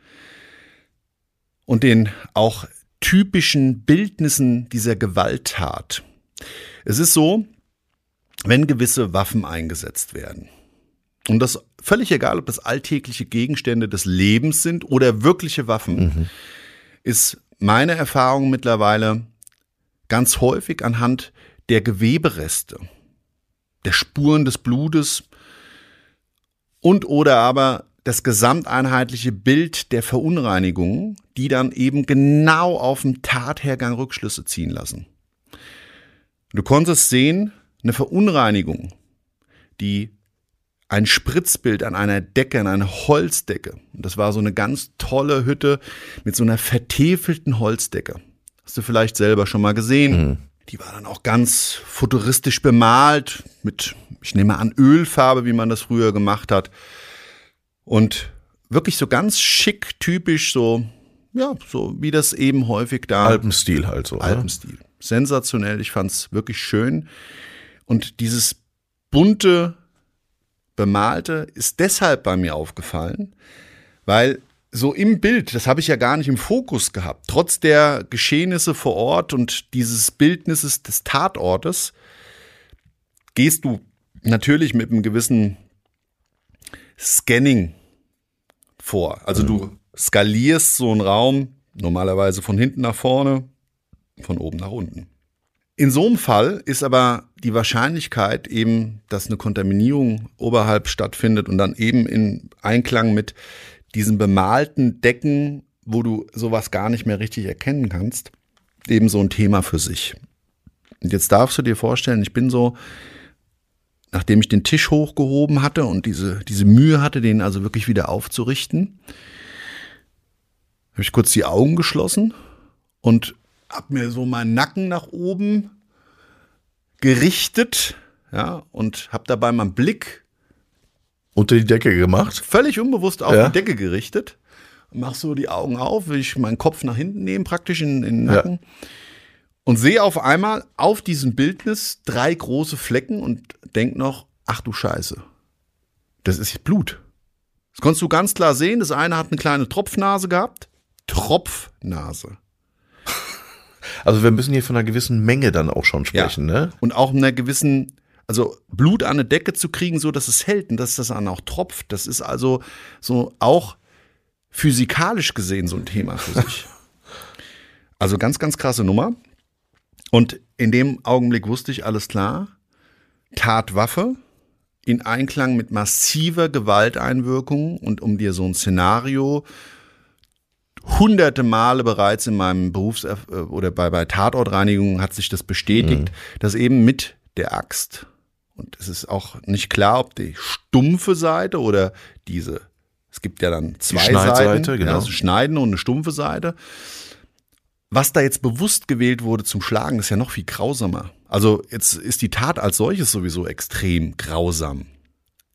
und den auch typischen Bildnissen dieser Gewalttat. Es ist so, wenn gewisse Waffen eingesetzt werden, und das völlig egal, ob das alltägliche Gegenstände des Lebens sind oder wirkliche Waffen, ist meine Erfahrung mittlerweile ganz häufig anhand der Gewebereste, der Spuren des Blutes und oder aber das gesamteinheitliche Bild der Verunreinigungen, die dann eben genau auf den Tathergang Rückschlüsse ziehen lassen. Du konntest sehen, eine Verunreinigung, die ein Spritzbild an einer Decke, an einer Holzdecke. Und das war so eine ganz tolle Hütte mit so einer vertäfelten Holzdecke. Hast du vielleicht selber schon mal gesehen. Die war dann auch ganz futuristisch bemalt mit, ich nehme an, Ölfarbe, wie man das früher gemacht hat. Und wirklich so ganz schick, typisch, so, ja, so wie das eben häufig da. Alpenstil halt so. Alpenstil. Sensationell, ich fand's wirklich schön. Und dieses bunte, bemalte ist deshalb bei mir aufgefallen, weil so im Bild, das habe ich ja gar nicht im Fokus gehabt, trotz der Geschehnisse vor Ort und dieses Bildnisses des Tatortes, gehst du natürlich mit einem gewissen Scanning vor. Also du skalierst so einen Raum normalerweise von hinten nach vorne, von oben nach unten. In so einem Fall ist aber die Wahrscheinlichkeit eben, dass eine Kontaminierung oberhalb stattfindet und dann eben in Einklang mit diesen bemalten Decken, wo du sowas gar nicht mehr richtig erkennen kannst, eben so ein Thema für sich. Und jetzt darfst du dir vorstellen, ich bin so, nachdem ich den Tisch hochgehoben hatte und diese, diese Mühe hatte, den also wirklich wieder aufzurichten, habe ich kurz die Augen geschlossen und habe mir so meinen Nacken nach oben gerichtet, ja, und habe dabei meinen Blick Unter die Decke gemacht. völlig unbewusst auf Ja. die Decke gerichtet. Mach so die Augen auf, will ich meinen Kopf nach hinten nehmen, praktisch in, in den Ja. Nacken. Und sehe auf einmal auf diesem Bildnis drei große Flecken und denk noch, ach du Scheiße, das ist Blut. Das konntest du ganz klar sehen. Das eine hat eine kleine Tropfnase gehabt. Tropfnase. Also wir müssen hier von einer gewissen Menge dann auch schon sprechen, ne? Und auch einer gewissen, also Blut an eine Decke zu kriegen, so dass es hält und dass das dann auch tropft. Das ist also so auch physikalisch gesehen so ein Thema für sich. Also ganz, ganz krasse Nummer. Und in dem Augenblick wusste ich, alles klar, Tatwaffe in Einklang mit massiver Gewalteinwirkung und um dir so ein Szenario hunderte Male bereits in meinem Berufs- äh, oder bei, bei Tatortreinigung hat sich das bestätigt, dass eben mit der Axt und es ist auch nicht klar, ob die stumpfe Seite oder diese, es gibt ja dann zwei Seiten, genau. ja, also schneiden und eine stumpfe Seite. Was da jetzt bewusst gewählt wurde zum Schlagen, ist ja noch viel grausamer. Also jetzt ist die Tat als solches sowieso extrem grausam.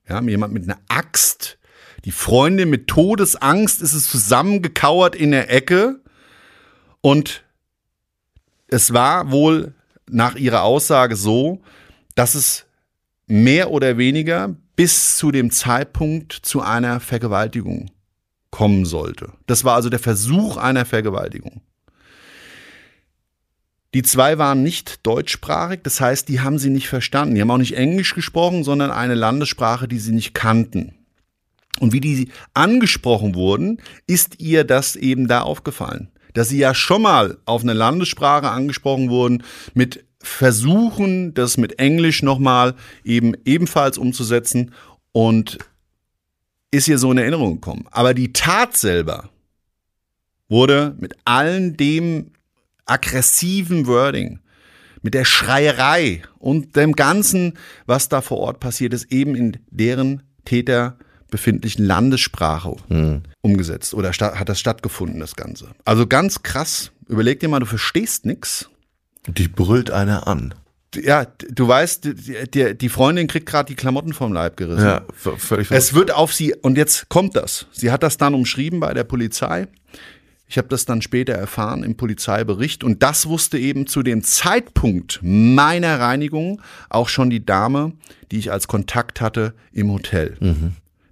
Ja, jemand mit einer Axt, die Freundin mit Todesangst ist es zusammengekauert in der Ecke und es war wohl nach ihrer Aussage so, dass es mehr oder weniger bis zu dem Zeitpunkt zu einer Vergewaltigung kommen sollte. Das war also der Versuch einer Vergewaltigung. Die zwei waren nicht deutschsprachig, das heißt, die haben sie nicht verstanden. Die haben auch nicht Englisch gesprochen, sondern eine Landessprache, die sie nicht kannten. Und wie die angesprochen wurden, ist ihr das eben da aufgefallen. Dass sie ja schon mal auf eine Landessprache angesprochen wurden, mit Versuchen, das mit Englisch nochmal eben ebenfalls umzusetzen und ist ihr so in Erinnerung gekommen. Aber die Tat selber wurde mit allen dem aggressiven Wording, mit der Schreierei und dem Ganzen, was da vor Ort passiert ist, eben in deren Täter befindlichen Landessprache umgesetzt oder hat das stattgefunden, das Ganze. Also ganz krass. Überleg dir mal, du verstehst nix. Und dich brüllt einer an. Ja, du weißt, die, die, die Freundin kriegt gerade die Klamotten vom Leib gerissen. Ja, völlig Es wird auf sie, und jetzt kommt das. Sie hat das dann umschrieben bei der Polizei. Ich habe das dann später erfahren im Polizeibericht. Und das wusste eben zu dem Zeitpunkt meiner Reinigung auch schon die Dame, die ich als Kontakt hatte im Hotel.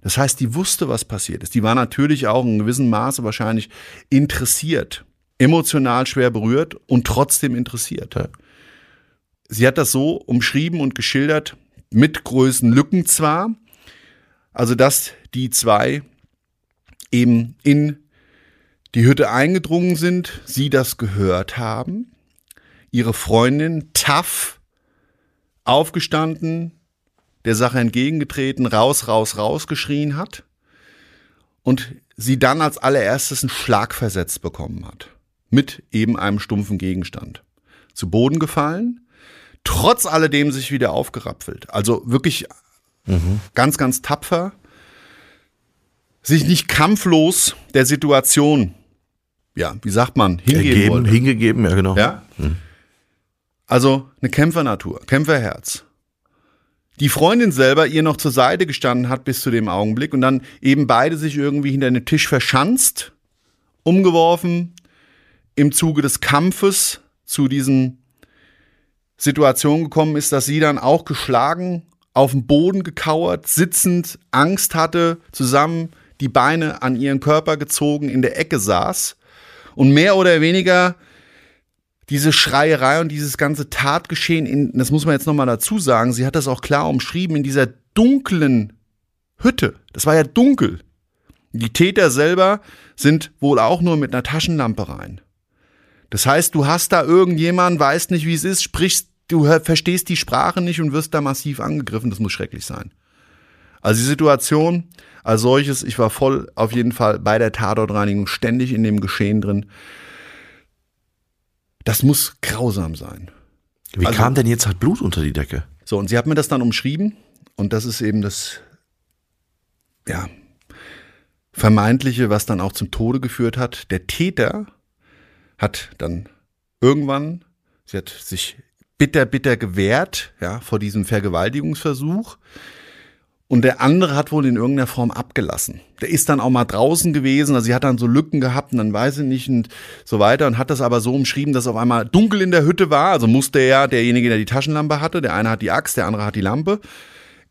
Das heißt, die wusste, was passiert ist. Die war natürlich auch in gewissem Maße wahrscheinlich interessiert, emotional schwer berührt und trotzdem interessiert. Ja. Sie hat das so umschrieben und geschildert, mit Größenlücken zwar, also dass die zwei eben in die Hütte eingedrungen sind, sie das gehört haben, ihre Freundin tough aufgestanden, der Sache entgegengetreten, raus, raus, raus geschrien hat und sie dann als allererstes einen Schlag versetzt bekommen hat. Mit eben einem stumpfen Gegenstand. Zu Boden gefallen, trotz alledem sich wieder aufgerapfelt. Also wirklich ganz, ganz tapfer. Sich nicht kampflos der Situation, ja, wie sagt man, hingeben Ergeben, wollte. hingegeben, ja genau. Ja? Also eine Kämpfernatur, Kämpferherz. Die Freundin selber ihr noch zur Seite gestanden hat bis zu dem Augenblick und dann eben beide sich irgendwie hinter den Tisch verschanzt, umgeworfen, im Zuge des Kampfes zu diesen Situationen gekommen ist, dass sie dann auch geschlagen, auf dem Boden gekauert, sitzend, Angst hatte, zusammen die Beine an ihren Körper gezogen, in der Ecke saß und mehr oder weniger diese Schreierei und dieses ganze Tatgeschehen, in, das muss man jetzt nochmal dazu sagen, sie hat das auch klar umschrieben, in dieser dunklen Hütte. Das war ja dunkel. Die Täter selber sind wohl auch nur mit einer Taschenlampe rein. Das heißt, du hast da irgendjemanden, weißt nicht, wie es ist, sprichst, du verstehst die Sprache nicht und wirst da massiv angegriffen. Das muss schrecklich sein. Also die Situation als solches, ich war voll auf jeden Fall bei der Tatortreinigung ständig in dem Geschehen drin. Das muss grausam sein. Wie Also- kam denn jetzt halt Blut unter die Decke? So, und sie hat mir das dann umschrieben und das ist eben das, ja, vermeintliche, was dann auch zum Tode geführt hat. Der Täter hat dann irgendwann, sie hat sich bitter, bitter gewehrt, ja, vor diesem Vergewaltigungsversuch. Und der andere hat wohl in irgendeiner Form abgelassen. Der ist dann auch mal draußen gewesen, also sie hat dann so Lücken gehabt und dann weiß ich nicht und so weiter und hat das aber so umschrieben, dass auf einmal dunkel in der Hütte war. Also musste er, derjenige, der die Taschenlampe hatte, der eine hat die Axt, der andere hat die Lampe,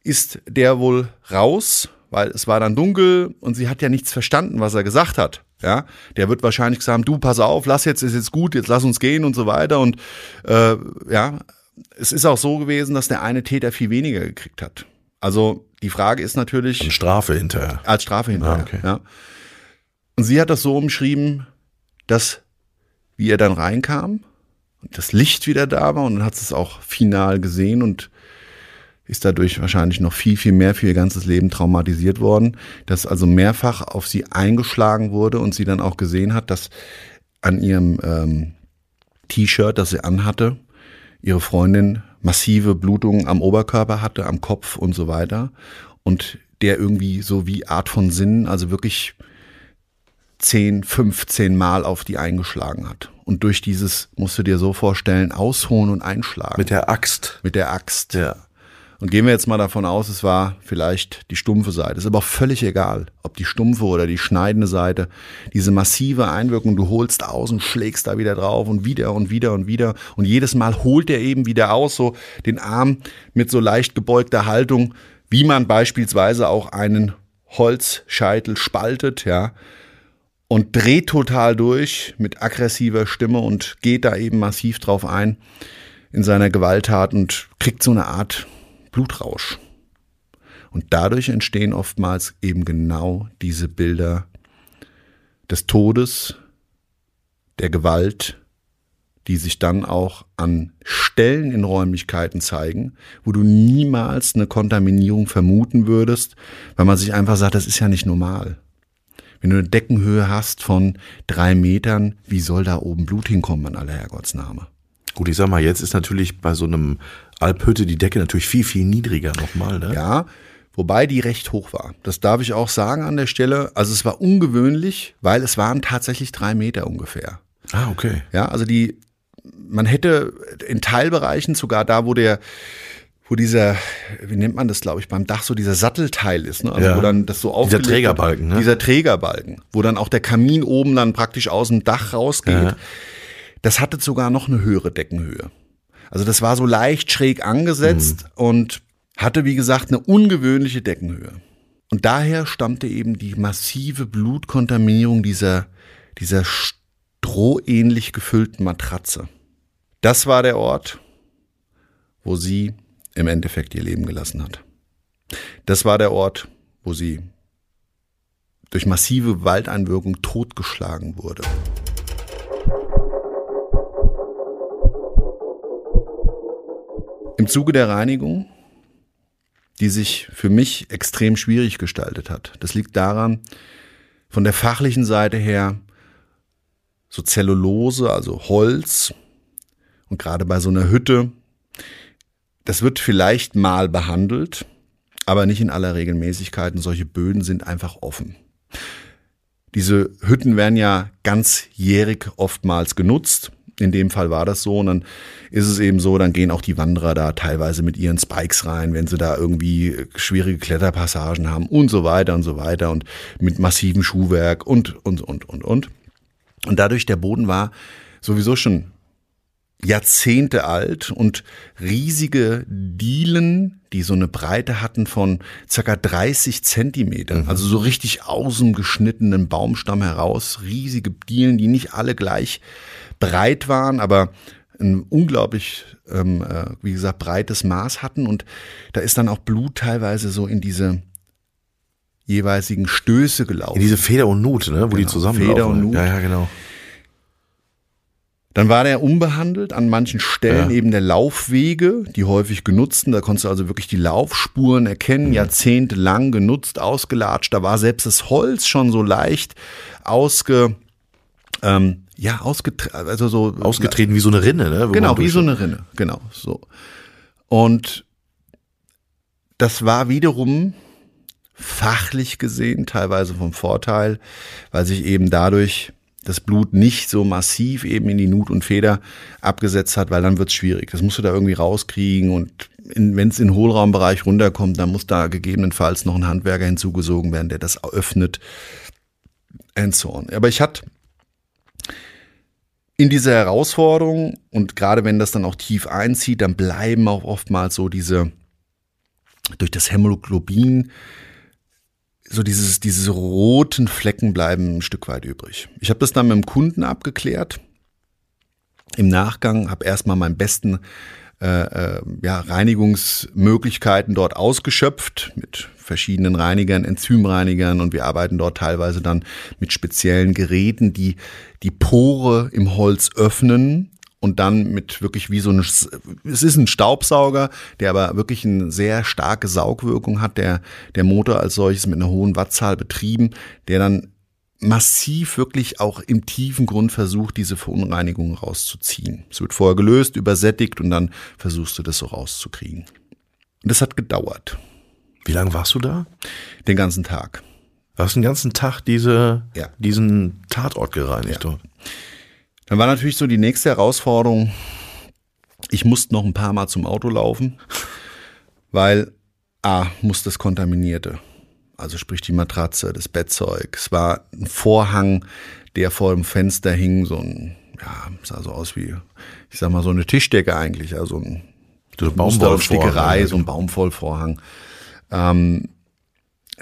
ist der wohl raus, weil es war dann dunkel und sie hat ja nichts verstanden, was er gesagt hat. Ja, der wird wahrscheinlich gesagt du pass auf, lass jetzt, ist jetzt gut, jetzt lass uns gehen und so weiter. Und äh, ja, es ist auch so gewesen, dass der eine Täter viel weniger gekriegt hat. Also die Frage ist natürlich. Als Strafe hinterher. Als Strafe hinterher, Ah, okay. ja. Und sie hat das so umschrieben, dass, wie er dann reinkam und das Licht wieder da war und dann hat sie es auch final gesehen und ist dadurch wahrscheinlich noch viel, viel mehr für ihr ganzes Leben traumatisiert worden, dass also mehrfach auf sie eingeschlagen wurde und sie dann auch gesehen hat, dass an ihrem ähm, T-Shirt, das sie anhatte, ihre Freundin massive Blutungen am Oberkörper hatte, am Kopf und so weiter. Und der irgendwie so wie Art von Sinn, also wirklich 10, 15 Mal auf die eingeschlagen hat. Und durch dieses, musst du dir so vorstellen, ausholen und einschlagen. Mit der Axt. mit der Axt. Ja. Und gehen wir jetzt mal davon aus, es war vielleicht die stumpfe Seite. Ist aber auch völlig egal, ob die stumpfe oder die schneidende Seite. Diese massive Einwirkung, du holst aus und schlägst da wieder drauf und wieder und wieder und wieder. Und jedes Mal holt er eben wieder aus, so den Arm mit so leicht gebeugter Haltung, wie man beispielsweise auch einen Holzscheitel spaltet, ja. Und dreht total durch mit aggressiver Stimme und geht da eben massiv drauf ein in seiner Gewalttat und kriegt so eine Art Blutrausch. Und dadurch entstehen oftmals eben genau diese Bilder des Todes, der Gewalt, die sich dann auch an Stellen in Räumlichkeiten zeigen, wo du niemals eine Kontaminierung vermuten würdest, weil man sich einfach sagt, das ist ja nicht normal. Wenn du eine Deckenhöhe hast von drei Metern, wie soll da oben Blut hinkommen an aller Herrgottsname? Gut, ich sag mal, jetzt ist natürlich bei so einem Alphütte die Decke natürlich viel, viel niedriger nochmal, ne? Ja, wobei die recht hoch war. Das darf ich auch sagen an der Stelle. Also es war ungewöhnlich, weil es waren tatsächlich drei Meter ungefähr. Ah, okay. Ja, also die, man hätte in Teilbereichen sogar da, wo der, wo dieser, wie nennt man das, glaube ich, beim Dach so dieser Sattelteil ist, ne? Also Ja. wo dann das so aufgelegt wird. Trägerbalken, ne? Dieser Trägerbalken, wo dann auch der Kamin oben dann praktisch aus dem Dach rausgeht. Ja. Das hatte sogar noch eine höhere Deckenhöhe. Also das war so leicht schräg angesetzt Mhm. und hatte, wie gesagt, eine ungewöhnliche Deckenhöhe. Und daher stammte eben die massive Blutkontaminierung dieser, dieser strohähnlich gefüllten Matratze. Das war der Ort, wo sie im Endeffekt ihr Leben gelassen hat. Das war der Ort, wo sie durch massive Waldeinwirkung totgeschlagen wurde. Im Zuge der Reinigung, die sich für mich extrem schwierig gestaltet hat, das liegt daran, von der fachlichen Seite her, so Zellulose, also Holz, und gerade bei so einer Hütte, das wird vielleicht mal behandelt, aber nicht in aller Regelmäßigkeit und solche Böden sind einfach offen. Diese Hütten werden ja ganzjährig oftmals genutzt. In dem Fall war das so. Und dann ist es eben so, dann gehen auch die Wanderer da teilweise mit ihren Spikes rein, wenn sie da irgendwie schwierige Kletterpassagen haben und so weiter und so weiter und mit massivem Schuhwerk und, und, und, und, und. Und dadurch der Boden war sowieso schon Jahrzehnte alt und riesige Dielen, die so eine Breite hatten von circa 30 Zentimetern, also so richtig aus dem geschnittenen Baumstamm heraus, riesige Dielen, die nicht alle gleich breit waren, aber ein unglaublich, ähm, äh, wie gesagt, breites Maß hatten und da ist dann auch Blut teilweise so in diese jeweiligen Stöße gelaufen. In diese Feder und Nut, ne, wo die Genau, zusammenlaufen. Feder und Nut. Ja, ja, genau. Dann war der unbehandelt, an manchen Stellen Ja. eben der Laufwege, die häufig genutzten. Da konntest du also wirklich die Laufspuren erkennen, jahrzehntelang genutzt, ausgelatscht. Da war selbst das Holz schon so leicht ausge, ähm, ja, ausgetreten, also so Ausgetreten wie so eine Rinne, ne? wo Genau, wie so eine Rinne, genau, so. Und das war wiederum fachlich gesehen teilweise vom Vorteil, weil sich eben dadurch das Blut nicht so massiv eben in die Nut und Feder abgesetzt hat, weil dann wird's schwierig. Das musst du da irgendwie rauskriegen und wenn es in den Hohlraumbereich runterkommt, dann muss da gegebenenfalls noch ein Handwerker hinzugesogen werden, der das öffnet and so on. Aber ich hatte in dieser Herausforderung und gerade wenn das dann auch tief einzieht, dann bleiben auch oftmals so diese durch das Hämoglobin so dieses, diese roten Flecken bleiben ein Stück weit übrig. Ich habe das dann mit dem Kunden abgeklärt. Im Nachgang habe erstmal meinen besten äh, äh, ja, Reinigungsmöglichkeiten dort ausgeschöpft mit verschiedenen Reinigern, Enzymreinigern. Und wir arbeiten dort teilweise dann mit speziellen Geräten, die die Pore im Holz öffnen und dann mit wirklich wie so ein, es ist ein Staubsauger, der aber wirklich eine sehr starke Saugwirkung hat, der, der Motor als solches mit einer hohen Wattzahl betrieben, der dann massiv wirklich auch im tiefen Grund versucht, diese Verunreinigung rauszuziehen. Es wird vorher gelöst, übersättigt und dann versuchst du das so rauszukriegen. Und das hat gedauert. Wie lange warst du da? Den ganzen Tag. Du hast den ganzen Tag diese, Ja. diesen Tatort gereinigt. Ja. dort. Dann war natürlich so die nächste Herausforderung, ich musste noch ein paar Mal zum Auto laufen, weil A, muss das Kontaminierte. Also sprich die Matratze, das Bettzeug. Es war ein Vorhang, der vor dem Fenster hing, so ein, ja, sah so aus wie, ich sag mal, so eine Tischdecke eigentlich, also ein So Muster und Baumwollvorhang. Stickerei, so ein Baumvollvorhang. Ähm,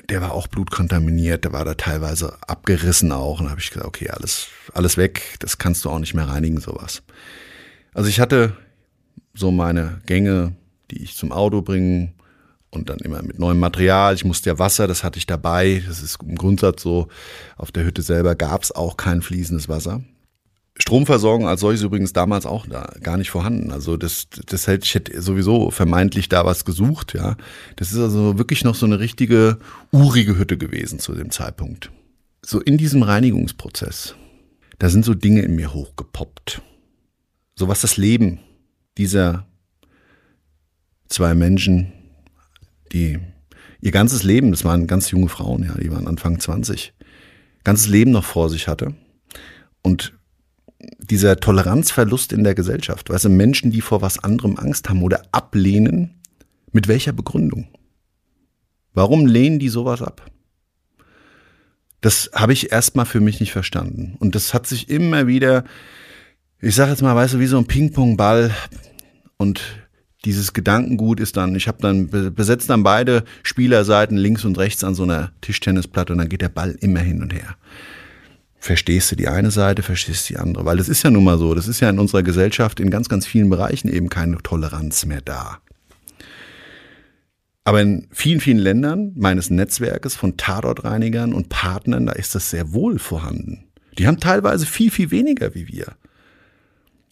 der war auch blutkontaminiert, der war da teilweise abgerissen auch. Und da habe ich gesagt, okay, alles, alles weg, das kannst du auch nicht mehr reinigen, sowas. Also ich hatte so meine Gänge, die ich zum Auto bringen und dann immer mit neuem Material. Ich musste ja Wasser, das hatte ich dabei. Das ist im Grundsatz so. Auf der Hütte selber gab es auch kein fließendes Wasser. Stromversorgung als solches übrigens damals auch da gar nicht vorhanden. Also das, das hätte ich hätte sowieso vermeintlich da was gesucht, ja. Das ist also wirklich noch so eine richtige urige Hütte gewesen zu dem Zeitpunkt. So in diesem Reinigungsprozess, da sind so Dinge in mir hochgepoppt. So was das Leben dieser zwei Menschen, die ihr ganzes Leben, das waren ganz junge Frauen, ja, die waren Anfang 20, ganzes Leben noch vor sich hatte. Und dieser Toleranzverlust in der Gesellschaft, weißt du, Menschen, die vor was anderem Angst haben oder ablehnen, mit welcher Begründung? Warum lehnen die sowas ab? Das habe ich erstmal für mich nicht verstanden. Und das hat sich immer wieder, ich sage jetzt mal, weißt du, wie so ein Ping-Pong-Ball und dieses Gedankengut ist dann, ich habe dann be- besetzt dann beide Spielerseiten links und rechts an so einer Tischtennisplatte und dann geht der Ball immer hin und her verstehst du die eine Seite, verstehst du die andere. Weil das ist ja nun mal so, das ist ja in unserer Gesellschaft in ganz, ganz vielen Bereichen eben keine Toleranz mehr da. Aber in vielen, vielen Ländern meines Netzwerkes von Tatortreinigern und Partnern, da ist das sehr wohl vorhanden. Die haben teilweise viel, viel weniger wie wir.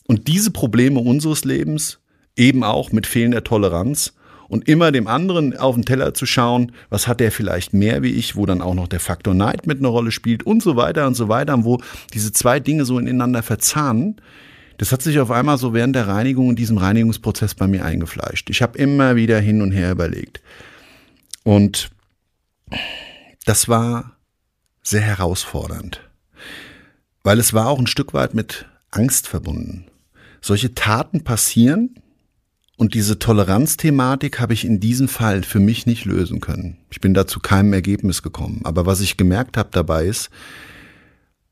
Und diese Probleme unseres Lebens eben auch mit fehlender Toleranz und immer dem anderen auf den Teller zu schauen, was hat der vielleicht mehr wie ich, wo dann auch noch der Faktor Neid mit einer Rolle spielt und so weiter und so weiter, und wo diese zwei Dinge so ineinander verzahnen. Das hat sich auf einmal so während der Reinigung in diesem Reinigungsprozess bei mir eingefleischt. Ich habe immer wieder hin und her überlegt. Und das war sehr herausfordernd, weil es war auch ein Stück weit mit Angst verbunden. Solche Taten passieren und diese Toleranzthematik habe ich in diesem Fall für mich nicht lösen können. Ich bin da zu keinem Ergebnis gekommen. Aber was ich gemerkt habe dabei ist,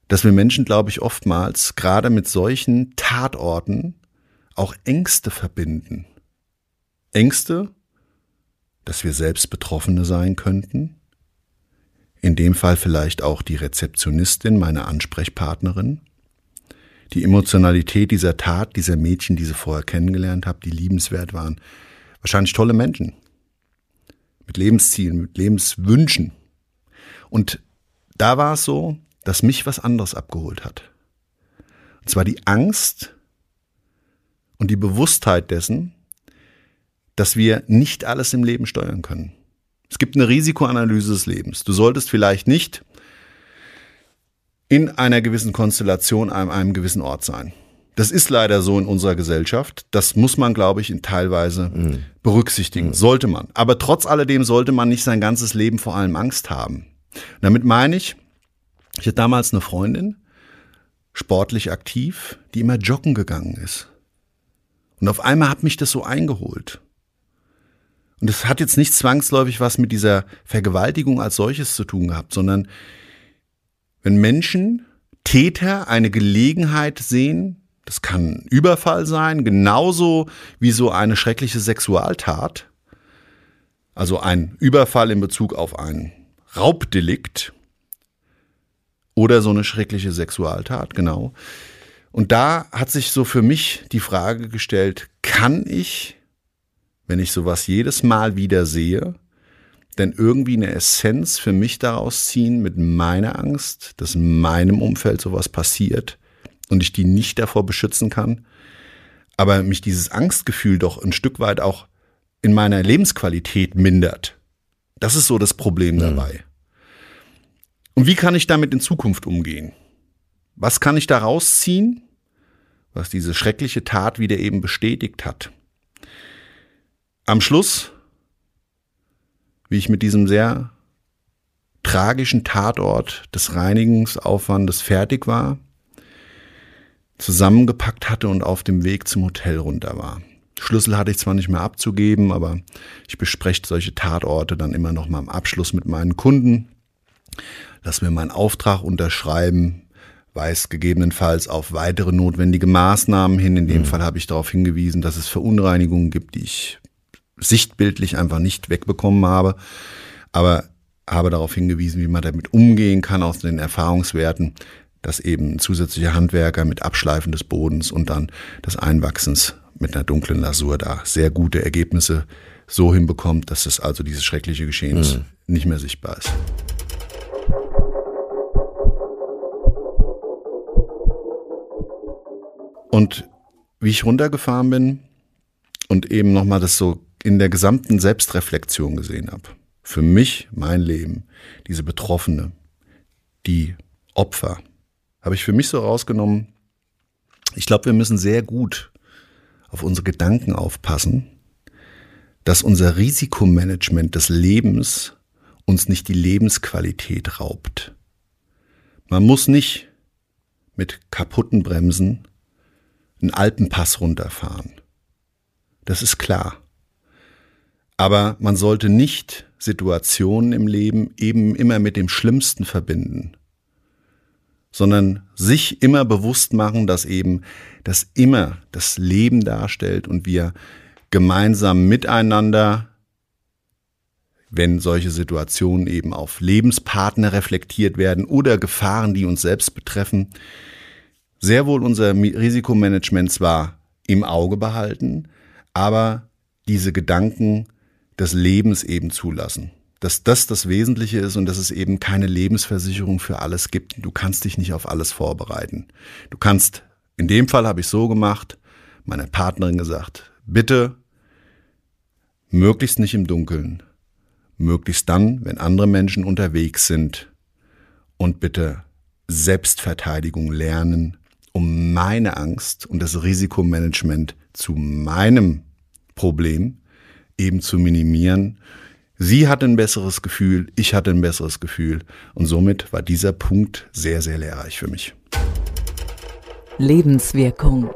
dass wir Menschen, glaube ich, oftmals gerade mit solchen Tatorten auch Ängste verbinden. Ängste, dass wir selbst Betroffene sein könnten. In dem Fall vielleicht auch die Rezeptionistin, meine Ansprechpartnerin die Emotionalität dieser Tat, dieser Mädchen, die sie vorher kennengelernt habe, die liebenswert waren. Wahrscheinlich tolle Menschen. Mit Lebenszielen, mit Lebenswünschen. Und da war es so, dass mich was anderes abgeholt hat. Und zwar die Angst und die Bewusstheit dessen, dass wir nicht alles im Leben steuern können. Es gibt eine Risikoanalyse des Lebens. Du solltest vielleicht nicht in einer gewissen Konstellation an einem gewissen Ort sein. Das ist leider so in unserer Gesellschaft. Das muss man, glaube ich, in teilweise berücksichtigen. Sollte man. Aber trotz alledem sollte man nicht sein ganzes Leben vor allem Angst haben. Damit meine ich, ich hatte damals eine Freundin, sportlich aktiv, die immer joggen gegangen ist. Und auf einmal hat mich das so eingeholt. Und das hat jetzt nicht zwangsläufig was mit dieser Vergewaltigung als solches zu tun gehabt, sondern wenn Menschen, Täter eine Gelegenheit sehen, das kann Überfall sein, genauso wie so eine schreckliche Sexualtat, also ein Überfall in Bezug auf ein Raubdelikt oder so eine schreckliche Sexualtat, genau. Und da hat sich so für mich die Frage gestellt, kann ich, wenn ich sowas jedes Mal wieder sehe, denn irgendwie eine Essenz für mich daraus ziehen mit meiner Angst, dass in meinem Umfeld sowas passiert und ich die nicht davor beschützen kann, aber mich dieses Angstgefühl doch ein Stück weit auch in meiner Lebensqualität mindert. Das ist so das Problem mhm. dabei. Und wie kann ich damit in Zukunft umgehen? Was kann ich daraus ziehen, was diese schreckliche Tat wieder eben bestätigt hat? Am Schluss, wie ich mit diesem sehr tragischen Tatort des Reinigungsaufwandes fertig war, zusammengepackt hatte und auf dem Weg zum Hotel runter war. Schlüssel hatte ich zwar nicht mehr abzugeben, aber ich bespreche solche Tatorte dann immer noch mal am Abschluss mit meinen Kunden. Lass mir meinen Auftrag unterschreiben, weist gegebenenfalls auf weitere notwendige Maßnahmen hin. In dem mhm. Fall habe ich darauf hingewiesen, dass es Verunreinigungen gibt, die ich sichtbildlich einfach nicht wegbekommen habe. Aber habe darauf hingewiesen, wie man damit umgehen kann aus den Erfahrungswerten, dass eben zusätzliche Handwerker mit Abschleifen des Bodens und dann des Einwachsens mit einer dunklen Lasur da sehr gute Ergebnisse so hinbekommt, dass es also dieses schreckliche Geschehen mhm. nicht mehr sichtbar ist. Und wie ich runtergefahren bin und eben nochmal das so in der gesamten Selbstreflexion gesehen habe, für mich, mein Leben, diese Betroffene, die Opfer, habe ich für mich so rausgenommen, ich glaube, wir müssen sehr gut auf unsere Gedanken aufpassen, dass unser Risikomanagement des Lebens uns nicht die Lebensqualität raubt. Man muss nicht mit kaputten Bremsen einen Alpenpass runterfahren. Das ist klar. Aber man sollte nicht Situationen im Leben eben immer mit dem Schlimmsten verbinden, sondern sich immer bewusst machen, dass eben das immer das Leben darstellt und wir gemeinsam miteinander, wenn solche Situationen eben auf Lebenspartner reflektiert werden oder Gefahren, die uns selbst betreffen, sehr wohl unser Risikomanagement zwar im Auge behalten, aber diese Gedanken des Lebens eben zulassen dass das das Wesentliche ist und dass es eben keine Lebensversicherung für alles gibt. Du kannst dich nicht auf alles vorbereiten. Du kannst, in dem Fall habe ich so gemacht, meiner Partnerin gesagt, bitte möglichst nicht im Dunkeln, möglichst dann, wenn andere Menschen unterwegs sind und bitte Selbstverteidigung lernen, um meine Angst und das Risikomanagement zu meinem Problem eben zu minimieren Sie hatte ein besseres Gefühl, ich hatte ein besseres Gefühl und somit war dieser Punkt sehr, sehr lehrreich für mich. Lebenswirkung.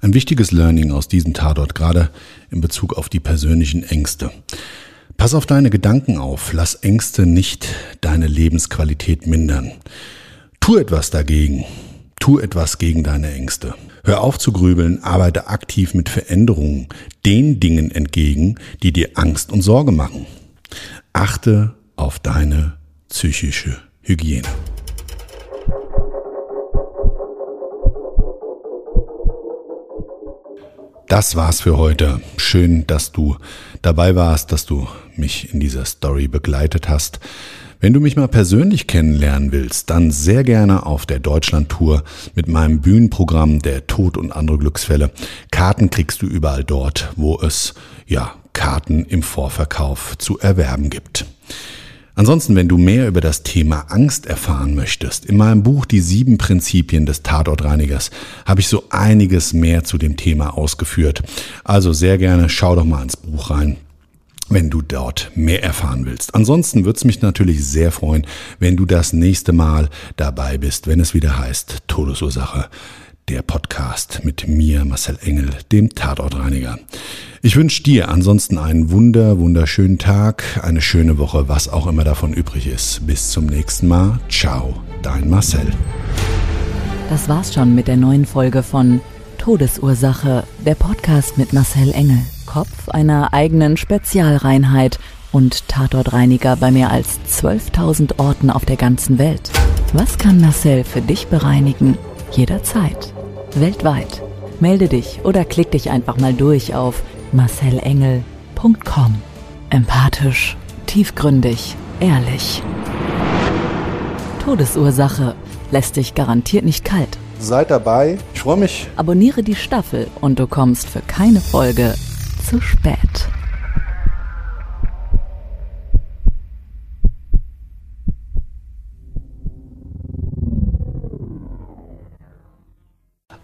Ein wichtiges Learning aus diesem Tatort, gerade in Bezug auf die persönlichen Ängste. Pass auf deine Gedanken auf, lass Ängste nicht deine Lebensqualität mindern. Tu etwas dagegen. Tu etwas gegen deine Ängste. Hör auf zu grübeln, arbeite aktiv mit Veränderungen, den Dingen entgegen, die dir Angst und Sorge machen. Achte auf deine psychische Hygiene. Das war's für heute. Schön, dass du dabei warst, dass du mich in dieser Story begleitet hast. Wenn du mich mal persönlich kennenlernen willst, dann sehr gerne auf der Deutschland-Tour mit meinem Bühnenprogramm Der Tod und andere Glücksfälle. Karten kriegst du überall dort, wo es, ja, Karten im Vorverkauf zu erwerben gibt. Ansonsten, wenn du mehr über das Thema Angst erfahren möchtest, in meinem Buch Die sieben Prinzipien des Tatortreinigers habe ich so einiges mehr zu dem Thema ausgeführt. Also sehr gerne schau doch mal ins Buch rein wenn du dort mehr erfahren willst. Ansonsten würde es mich natürlich sehr freuen, wenn du das nächste Mal dabei bist, wenn es wieder heißt Todesursache, der Podcast mit mir, Marcel Engel, dem Tatortreiniger. Ich wünsche dir ansonsten einen wunder, wunderschönen Tag, eine schöne Woche, was auch immer davon übrig ist. Bis zum nächsten Mal. Ciao, dein Marcel. Das war's schon mit der neuen Folge von Todesursache, der Podcast mit Marcel Engel, Kopf einer eigenen Spezialreinheit und Tatortreiniger bei mehr als 12.000 Orten auf der ganzen Welt. Was kann Marcel für dich bereinigen? Jederzeit. Weltweit. Melde dich oder klick dich einfach mal durch auf marcelengel.com. Empathisch, tiefgründig, ehrlich. Todesursache lässt dich garantiert nicht kalt. Seid dabei. Ich freue mich. Abonniere die Staffel und du kommst für keine Folge zu spät.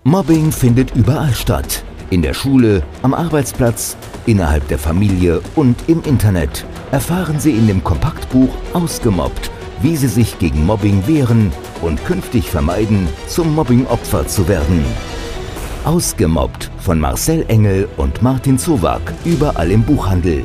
Mobbing findet überall statt. In der Schule, am Arbeitsplatz, innerhalb der Familie und im Internet. Erfahren Sie in dem Kompaktbuch Ausgemobbt, wie Sie sich gegen Mobbing wehren und künftig vermeiden, zum Mobbingopfer zu werden. Ausgemobbt von Marcel Engel und Martin Zowak, überall im Buchhandel.